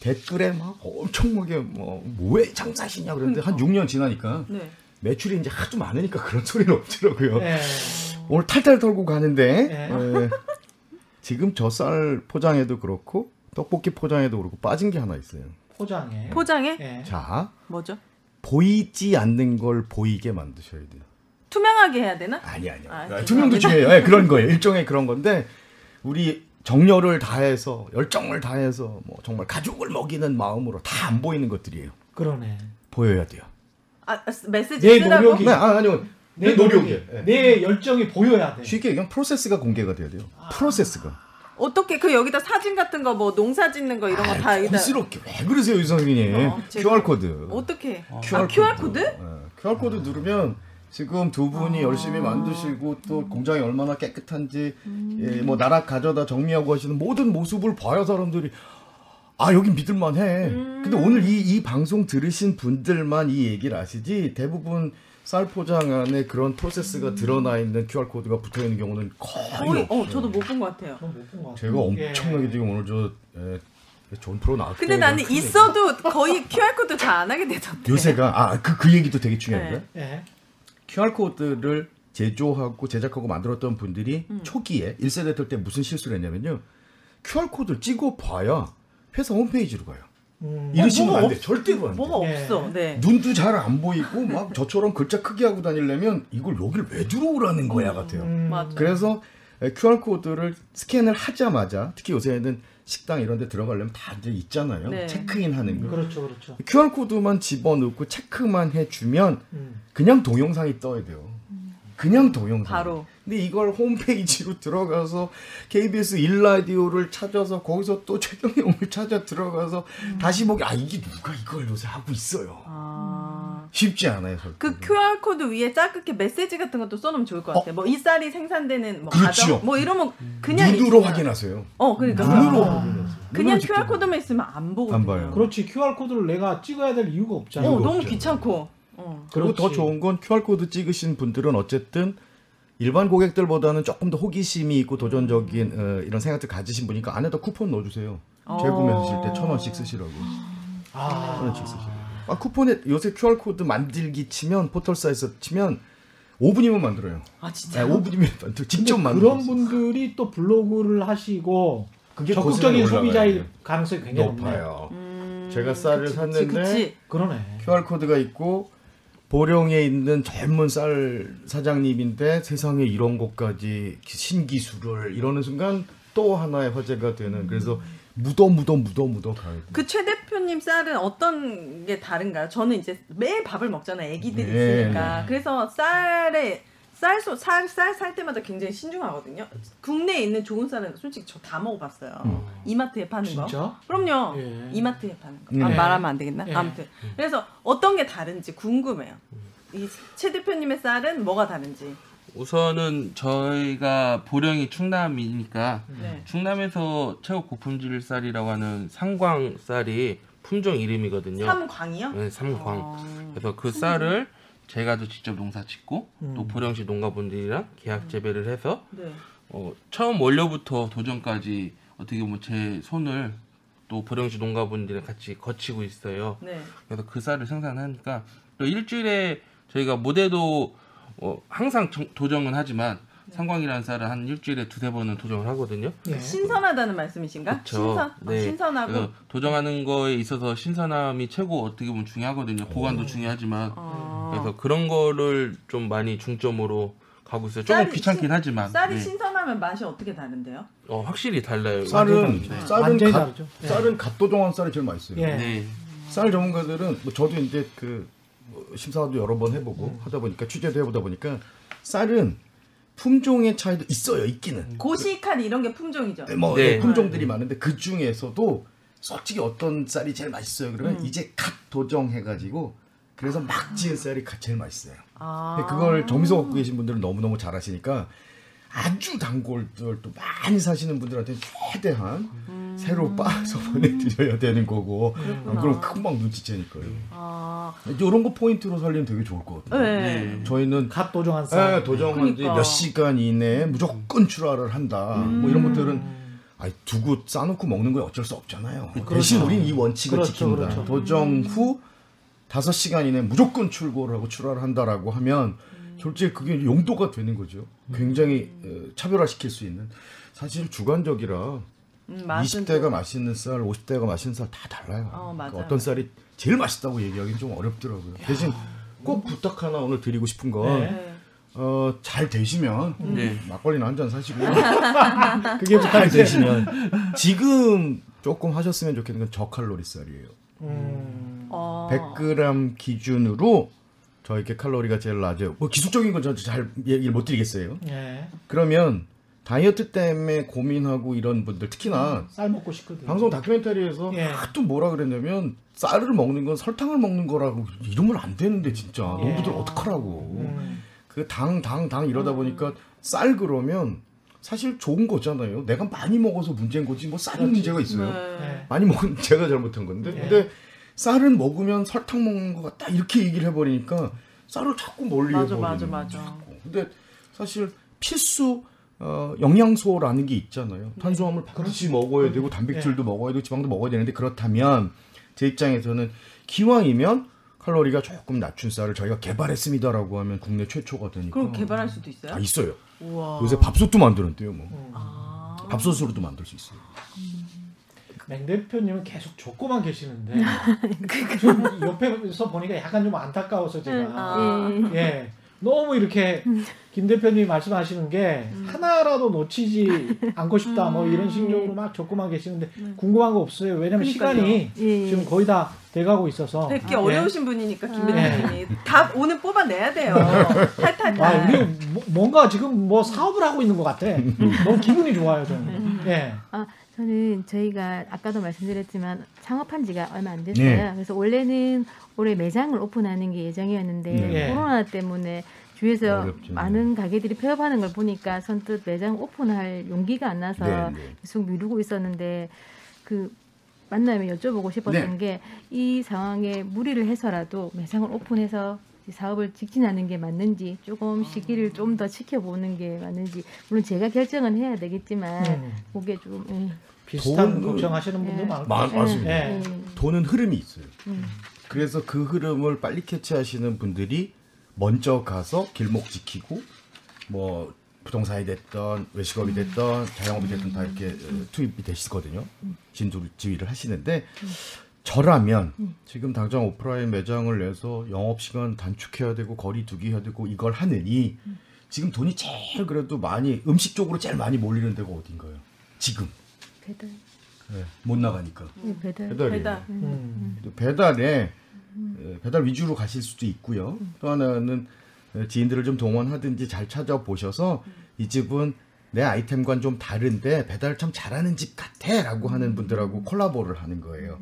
댓글에 막 엄청나게 뭐 뭐에 장사의 신이야 그랬는데 한 6년 지나니까 네. 매출이 이제 하도 많으니까 그런 소리는 없더라고요. 예. 오늘 탈탈 털고 가는데 네. 에, 지금 젖살 포장해도 그렇고 떡볶이 포장해도 그렇고 빠진 게 하나 있어요. 포장에. 포장해? 예. 자 뭐죠? 보이지 않는 걸 보이게 만드셔야 돼요. 투명하게 해야 되나? 아니 아니요. 아, 아, 죄송합니다. 투명도 중요해요. 네, 그런 거예요. 일종의 그런 건데 우리 정열을 다해서 열정을 다해서 뭐 정말 가족을 먹이는 마음으로 다 안 보이는 것들이에요. 그러네. 보여야 돼요. 아, 메시지 내 쓰라고? 노력이 네, 아, 아니요. 내 노력이. 예. 내 열정이 보여야 돼. 쉽게 얘기하면 프로세스가 공개가 돼야 돼요. 프로세스가. 어떻게 그 여기다 사진 같은 거 뭐 농사 짓는 거 이런 거 다 여기다 곤스럽게 왜 그러세요, 유성민님? 어, QR 코드. 어떻게? QR 아 QR 코드? QR 코드 누르면 지금 두 분이 열심히 만드시고 또 공장이 얼마나 깨끗한지 예, 뭐 나락 가져다 정리하고 하시는 모든 모습을 봐야 사람들이 아 여긴 믿을만해. 근데 오늘 이, 이 방송 들으신 분들만 이 얘기를 아시지 대부분 쌀 포장 안에 그런 프로세스가 드러나 있는 QR 코드가 붙어 있는 경우는 거의 거의 없어요. 어 저도 못 본 것 같아요. 같아요. 제가 엄청나게 지금 오늘 저 예, 좋은 프로 나왔기 근데 나는 얘기. 있어도 거의 QR 코드 잘안 하게 되던데. 요새가 아그 그 얘기도 되게 중요한데 네. 예. QR 코드를 제조하고 제작하고 만들었던 분들이 초기에 1세대 들때 무슨 실수를 했냐면요. QR 코드를 찍어 봐야 회사 홈페이지로 가요. 음. 이러시면 어, 안 돼. 절대로 안 돼. 뭐가 예. 없어. 네. 눈도 잘 안 보이고 막 저처럼 글자 크게 하고 다니려면 이걸 여기를 왜 들어오라는 거야 같아요. 음. 맞아. 그래서 QR 코드를 스캔을 하자마자 특히 요새는 식당 이런 데 들어가려면 다 이제 있잖아요. 네. 체크인 하는 거. 그렇죠, 그렇죠. QR 코드만 집어넣고 체크만 해주면 음. 그냥 동영상이 떠야 돼요. 그냥 동영상. 바로. 근데 이걸 홈페이지로 들어가서 KBS 일라디오를 찾아서 거기서 또 최경영을 찾아 들어가서 다시 보기 아 이게 누가 이걸 요새 하고 있어요. 아. 쉽지 않아요. 절대. 그 QR 코드 위에 작게 메시지 같은 것도 써놓으면 좋을 것 같아요. 뭐이 쌀이 생산되는 뭐 어? 그렇죠. 과정, 뭐 이러면 그냥 눈으로 있으면- 확인하세요. 어, 그러니까 눈으로 아. 확인하세요. 그냥 QR 코드만 있으면 안 보거든요. 안 봐요. 그렇지. QR 코드를 내가 찍어야 될 이유가 없잖아. 어, 너무. 귀찮고. 어. 그리고 더 그렇지. 좋은 건 QR 코드 찍으신 분들은 어쨌든 일반 고객들보다는 조금 더 호기심이 있고 도전적인 어, 이런 생각들 가지신 분이니까 안에다 쿠폰 넣어주세요. 재구매하실 때 천 원씩 쓰시라고. 아. 천 원씩 쓰시라고. 아 쿠폰에 요새 QR 코드 만들기 치면 포털사에서 치면 5분이면 만들어요. 아 진짜. 네, 5분이면 만들. 직접 만들어. 그런 분들이 또 블로그를 하시고 그게 적극적인 소비자일. 가능성이 굉장히. 높아요. 음, 제가 쌀을 그치, 샀는데 그치, 그치. 그러네. QR 코드가 있고 보령에 있는 젊은 쌀 사장님인데 세상에 이런 것까지 신기술을 이러는 순간 또 하나의 화제가 되는 그래서 묻어 묻어 묻어 묻어 가야 돼. 그최 대표님 쌀은 어떤 게 다른가요? 저는 이제 매일 밥을 먹잖아요. 애기들이 네. 있으니까. 그래서 쌀에 쌀소 쌀쌀 살 때마다 굉장히 신중하거든요. 국내에 있는 좋은 쌀은 솔직히 저 다 먹어봤어요. 음. 이마트에 파는 거. 진짜? 그럼요. 예. 이마트에 파는 거. 네. 아, 말하면 안 되겠나? 예. 아무튼. 그래서 어떤 게 다른지 궁금해요. 이 최 대표님의 쌀은 뭐가 다른지. 우선은 저희가 보령이 충남이니까 네. 충남에서 최고 고품질 쌀이라고 하는 상광 쌀이 품종 이름이거든요. 삼광이요? 네, 삼광. 어. 그래서 그 쌀을 제가 또 직접 농사 짓고 음. 또 보령시 농가분들이랑 계약 재배를 해서 네. 어, 처음 원료부터 도전까지 어떻게 보면 제 손을 또 보령시 농가분들이랑 같이 거치고 있어요. 네. 그래서 그 쌀을 생산하니까 또 일주일에 저희가 모대도 어, 항상 정- 도정은 하지만 상광이라는 쌀은 한 일주일에 두세 번은 도정을 하거든요. 예. 신선하다는 말씀이신가? 그쵸. 신선. 네. 어, 신선하고. 도정하는 거에 있어서 신선함이 최고 어떻게 보면 중요하거든요. 보관도 중요하지만 어. 그래서 그런 거를 좀 많이 중점으로 가고 있어요. 조금 쌀이 귀찮긴 신- 하지만 쌀이 네. 신선한 첨가하면 맛이 어떻게 다른데요? 어, 확실히 달라요. 쌀은 네. 쌀은 갓, 다르죠. 예. 쌀은 갓도정한 쌀이 제일 맛있어요. 예. 네. 쌀 전문가들은 뭐 저도 이제 그뭐 심사도 여러 번 해보고 하다 보니까 취재도 해보다 보니까 쌀은 품종의 차이도 있어요. 있기는. 고시칸 이런 게 품종이죠. 뭐 네. 네, 품종들이 많은데 그 중에서도 솔직히 어떤 쌀이 제일 맛있어요. 그러면 음. 이제 갓 도정해가지고 그래서 막 지은 쌀이 가- 제일 맛있어요. 아. 그걸 점에서 갖고 계신 분들은 너무너무 잘 아시니까 아주 단골들 또 많이 사시는 분들한테 최대한 음. 새로 빻아서 [laughs] 보내드려야 되는 거고 안 그러면 금방 눈치채니까요. 아. 이런 거 포인트로 살리면 되게 좋을 것 같아요. 네. 저희는 갓 도정한 쌀. 예, 도정한 지 그러니까. 몇 시간 이내에 무조건 출하를 한다. 뭐 이런 것들은 아니 두고 싸놓고 먹는 거에 어쩔 수 없잖아요. 대신 우린 이 원칙을 그렇죠, 지킨다. 그렇죠. 도정 후 다섯 시간 이내 에 무조건 출고를 하고 출하를 한다라고 하면 솔직히 그게 용도가 되는 거죠. 굉장히 어, 차별화시킬 수 있는 사실 주관적이라 음, 맛은 20대가 또- 맛있는 쌀, 50대가 맛있는 쌀 다 달라요. 어. 그러니까 어떤 쌀이 제일 맛있다고 얘기하기는 좀 어렵더라고요. 대신 꼭 부탁 하나 오늘 드리고 싶은 건 네. 어, 잘 되시면 네. 막걸리나 한 잔 사시고 [laughs] 그게 잘 되시면 지금 조금 하셨으면 좋겠는 건 저칼로리 쌀이에요. 음. 어. 100g 기준으로 저에게 칼로리가 제일 낮아요. 뭐 기술적인 건 저도 잘 얘기를 못 드리겠어요. 예. 그러면 다이어트 때문에 고민하고 이런 분들 특히나 쌀 먹고 싶거든. 방송 다큐멘터리에서 예. 하도 뭐라 그랬냐면 쌀을 먹는 건 설탕을 먹는 거라고 이러면 안 되는데 진짜 예. 너희들 어떡하라고 음. 그당 당 당 이러다 보니까 쌀 그러면 사실 좋은 거잖아요 내가 많이 먹어서 문제인 거지 뭐 그렇지. 문제가 있어요 네. 예. 많이 먹은 [laughs] 제가 잘못한 건데 예. 근데 쌀은 먹으면 설탕 먹는 거 같다 이렇게 얘기를 해버리니까 쌀을 자꾸 멀리 맞아, 해버리는 맞아, 맞아. 자꾸. 근데 사실 필수 어, 영양소라는 게 있잖아요. 탄수화물 반드시 먹어야 되고 단백질도 먹어야 되고 지방도 먹어야 되는데 그렇다면 제 입장에서는 기왕이면 칼로리가 조금 낮춘 쌀을 저희가 개발했습니다라고 하면 국내 최초가 되니까 그럼 개발할 수도 있어요? 아 있어요. 우와. 요새 밥솥도 만드는데요, 뭐 아. 밥솥으로도 만들 수 있어요. 맹 대표님은 계속 줬고만 계시는데 [laughs] 좀 옆에서 보니까 약간 좀 안타까워서 제가 아. 예 너무 이렇게 김 대표님이 말씀하시는 게 하나라도 놓치지 않고 싶다 뭐 이런 식으로 막 줬고만 계시는데 궁금한 거 없어요 왜냐면 그러니까요. 시간이 예. 지금 거의 다 돼가고 있어서 되게 예. 어려우신 분이니까 김 아. 대표님이 다 오늘 뽑아내야 돼요. [laughs] 탈탈탈. 아, 우리 뭐- 뭔가 지금 뭐 사업을 하고 있는 것 같아. 너무 기분이 좋아요, 저는. 예. 아, 저는 저희가 아까도 말씀드렸지만 창업한 지가 얼마 안 됐어요. 네. 그래서 원래는 올해 매장을 오픈하는 게 예정이었는데 네. 코로나 때문에 주위에서 어렵죠. 많은 가게들이 폐업하는 걸 보니까 선뜻 매장 오픈할 용기가 안 나서 네, 네. 계속 미루고 있었는데 그 만나면 여쭤보고 싶었던 네. 게이 상황에 무리를 해서라도 매장을 오픈해서 이 사업을 직진하는 게 맞는지 조금 시기를 좀 더 지켜보는 게 맞는지 물론 제가 결정은 해야 되겠지만 음. 그게 좀 예. 비슷한 돈- 걱정하시는 분들 예. 많고. 마- 맞습니다. 예. 예. 돈은 흐름이 있어요. 음. 그래서 그 흐름을 빨리 캐치하시는 분들이 먼저 가서 길목 지키고 뭐 부동산이 됐던 외식업이 됐던 자영업이 됐던 다 이렇게 어, 투입이 되시거든요. 진도 지휘를 하시는데 저라면 지금 당장 오프라인 매장을 내서 영업 시간 단축해야 되고 거리 두기 해야 되고 이걸 하느니 지금 돈이 제일 그래도 많이 음식 쪽으로 제일 많이 몰리는 데가 어딘가요? 지금. 배달. 네, 못 나가니까. 예, 배달. 배달이에요. 배달. 음. 또 배달에 에, 배달 위주로 가실 수도 있고요. 또 하나는 에, 지인들을 좀 동원하든지 잘 찾아보셔서 이 집은 내 아이템과는 좀 다른데 배달 참 잘하는 집 같아라고 하는 분들하고 콜라보를 하는 거예요.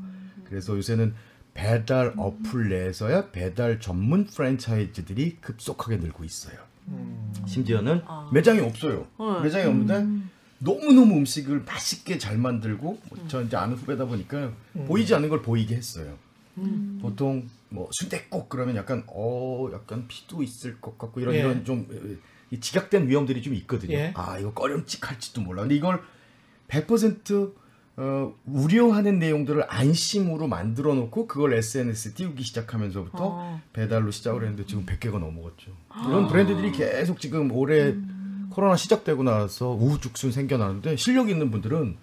그래서 요새는 배달 어플 내에서야 배달 전문 프랜차이즈들이 급속하게 늘고 있어요. 음. 심지어는 아. 매장이 없어요. 네. 매장이 없는데 너무너무 음식을 맛있게 잘 만들고 뭐저 이제 아는 후배다 보니까 보이지 않는 걸 보이게 했어요. 보통 뭐 순댓국 그러면 약간 어 약간 피도 있을 것 같고 이런 예. 이런 좀 에, 이 지각된 위험들이 좀 있거든요. 예. 아 이거 꺼림칙할지도 몰라. 근데 이걸 100% 어, 우려하는 내용들을 안심으로 만들어 놓고 그걸 SNS에 띄우기 시작하면서부터 어. 배달로 시작을 했는데 지금 100개가 넘어갔죠. 이런 브랜드들이 계속 지금 올해 코로나 시작되고 나서 우후죽순 생겨나는데 실력 있는 분들은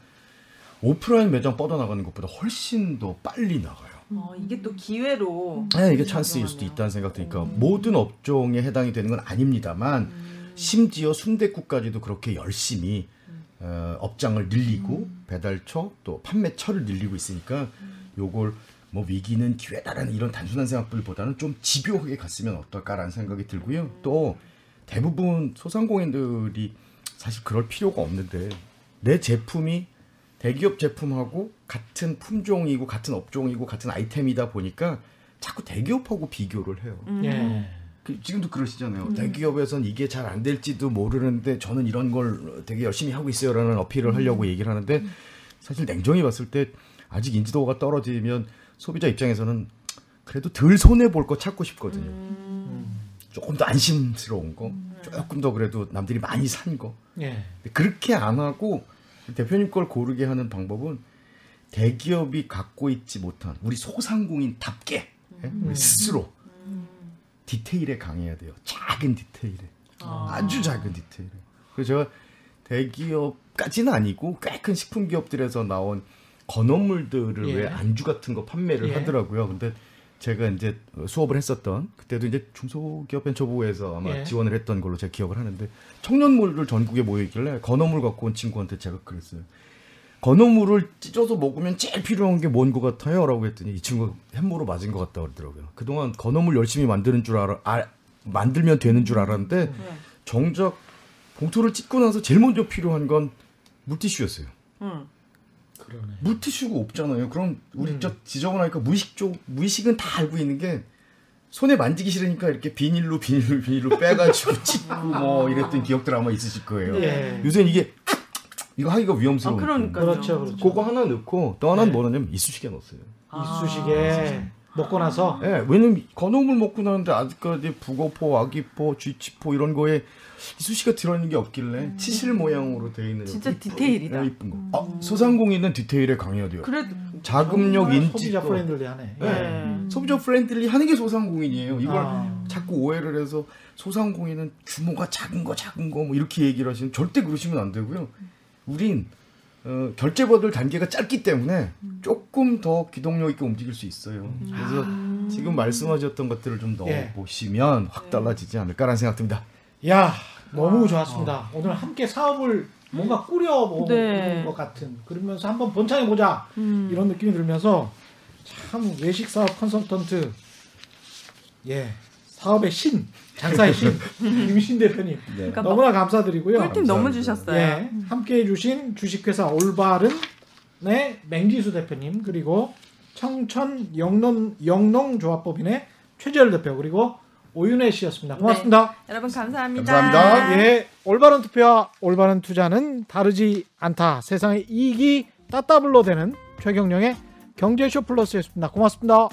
오프라인 매장 뻗어나가는 것보다 훨씬 더 빨리 나가요. 어, 이게 또 기회로. 네, 이게 찬스일 수도 있다는 생각 드니까 모든 업종에 해당이 되는 건 아닙니다만 심지어 순대국까지도 그렇게 열심히 어, 업장을 늘리고 배달처 또 판매처를 늘리고 있으니까 요걸 뭐 위기는 기회다라는 이런 단순한 생각들보다는 좀 집요하게 갔으면 어떨까라는 생각이 들고요. 또 대부분 소상공인들이 사실 그럴 필요가 없는데 내 제품이 대기업 제품하고 같은 품종이고 같은 업종이고 같은 아이템이다 보니까 자꾸 대기업하고 비교를 해요. 예. 그 지금도 그러시잖아요. 대기업에선 이게 잘 안 될지도 모르는데 저는 이런 걸 되게 열심히 하고 있어요라는 어필을 하려고 얘기를 하는데 사실 냉정히 봤을 때 아직 인지도가 떨어지면 소비자 입장에서는 그래도 덜 손해 볼 거 찾고 싶거든요. 조금 더 안심스러운 거, 조금 더 그래도 남들이 많이 산 거. 예. 그렇게 안 하고 대표님 걸 고르게 하는 방법은 대기업이 갖고 있지 못한 우리 소상공인답게 예? 우리 스스로 디테일에 강해야 돼요. 작은 디테일에 아 주 작은 디테일에. 그래서 제가 대기업까지는 아니고 꽤 큰 식품 기업들에서 나온 건어물들을 예. 왜 안주 같은 거 판매를 예. 하더라고요. 근데 제가 이제 수업을 했었던 그때도 이제 중소기업 벤처부에서 아마 예. 지원을 했던 걸로 제가 기억을 하는데 청년물들 전국에 모여 있길래 건어물 갖고 온 친구한테 제가 그랬어요. 건어물을 찢어서 먹으면 제일 필요한 게 뭔 것 같아요? 라고 했더니 이 친구가 햄모로 맞은 것 같다 그러더라고요. 그동안 건어물 열심히 만드는 줄 알아, 아, 만들면 되는 줄 알았는데 정작 봉투를 찢고 나서 제일 먼저 필요한 건 물티슈였어요. 응. 그러네. 물티슈가 없잖아요. 그럼 우리 음. 저 지저분하니까 무의식 쪽 무의식은 다 알고 있는 게 손에 만지기 싫으니까 이렇게 비닐로 비닐로 비닐로 빼가지고 [laughs] 찢고 뭐 이랬던 기억들 아마 있으실 거예요. 예. 요새는 이게 이거 하기가 아, 위험스러워. 그러니까요. 그렇죠, 그렇죠. 그거 하나 넣고 또 하나는 네. 뭐냐면 이쑤시개 넣었어요. 이쑤시개 먹고 나서 예, 왜냐면 건어물 먹고 나는데 아직까지 북어포, 아귀포, 쥐치포 이런 거에 이쑤시개가 들어있는 게 없길래 치실 모양으로 되어 있는 진짜 이쁜- 디테일이다. 예, 이쁜 거. 아, 소상공인은 디테일에 강해야 돼요. 그래도 자금력 인지 소비자 또 friendly하네. 네. 음. 소비자 friendly 하는 게 소상공인이에요. 이걸 아. 자꾸 오해를 해서 소상공인은 규모가 작은 거 작은 거 뭐 이렇게 얘기를 하시면 절대 그러시면 안 되고요. 우린 어, 결제받을 단계가 짧기 때문에 조금 더 기동력 있게 움직일 수 있어요. 그래서 지금 말씀하셨던 것들을 좀 예. 넣어보시면 확 달라지지 않을까라는 생각 듭니다. 야 너무 좋았습니다. 오늘 함께 사업을 뭔가 꾸려보는 네. 것 같은 그러면서 한번 번창해 보자 음. 이런 느낌이 들면서 참 외식 사업 컨설턴트 예 사업의 신 장사의 신 [laughs] 김신 대표님 그러니까 너무나 감사드리고요. 꿀팁 너무. 주셨어요. 예, 함께해 주신 주식회사 올바른의 맹지수 대표님 그리고 청천 영농 영농조합법인의 최재열 대표 그리고 오윤혜 씨였습니다. 고맙습니다. 여러분 감사합니다. 감사합니다. 예, 올바른 투표와 올바른 투자는 다르지 않다. 세상의 이익이 따따블로 되는 최경령의 경제쇼 플러스였습니다. 고맙습니다.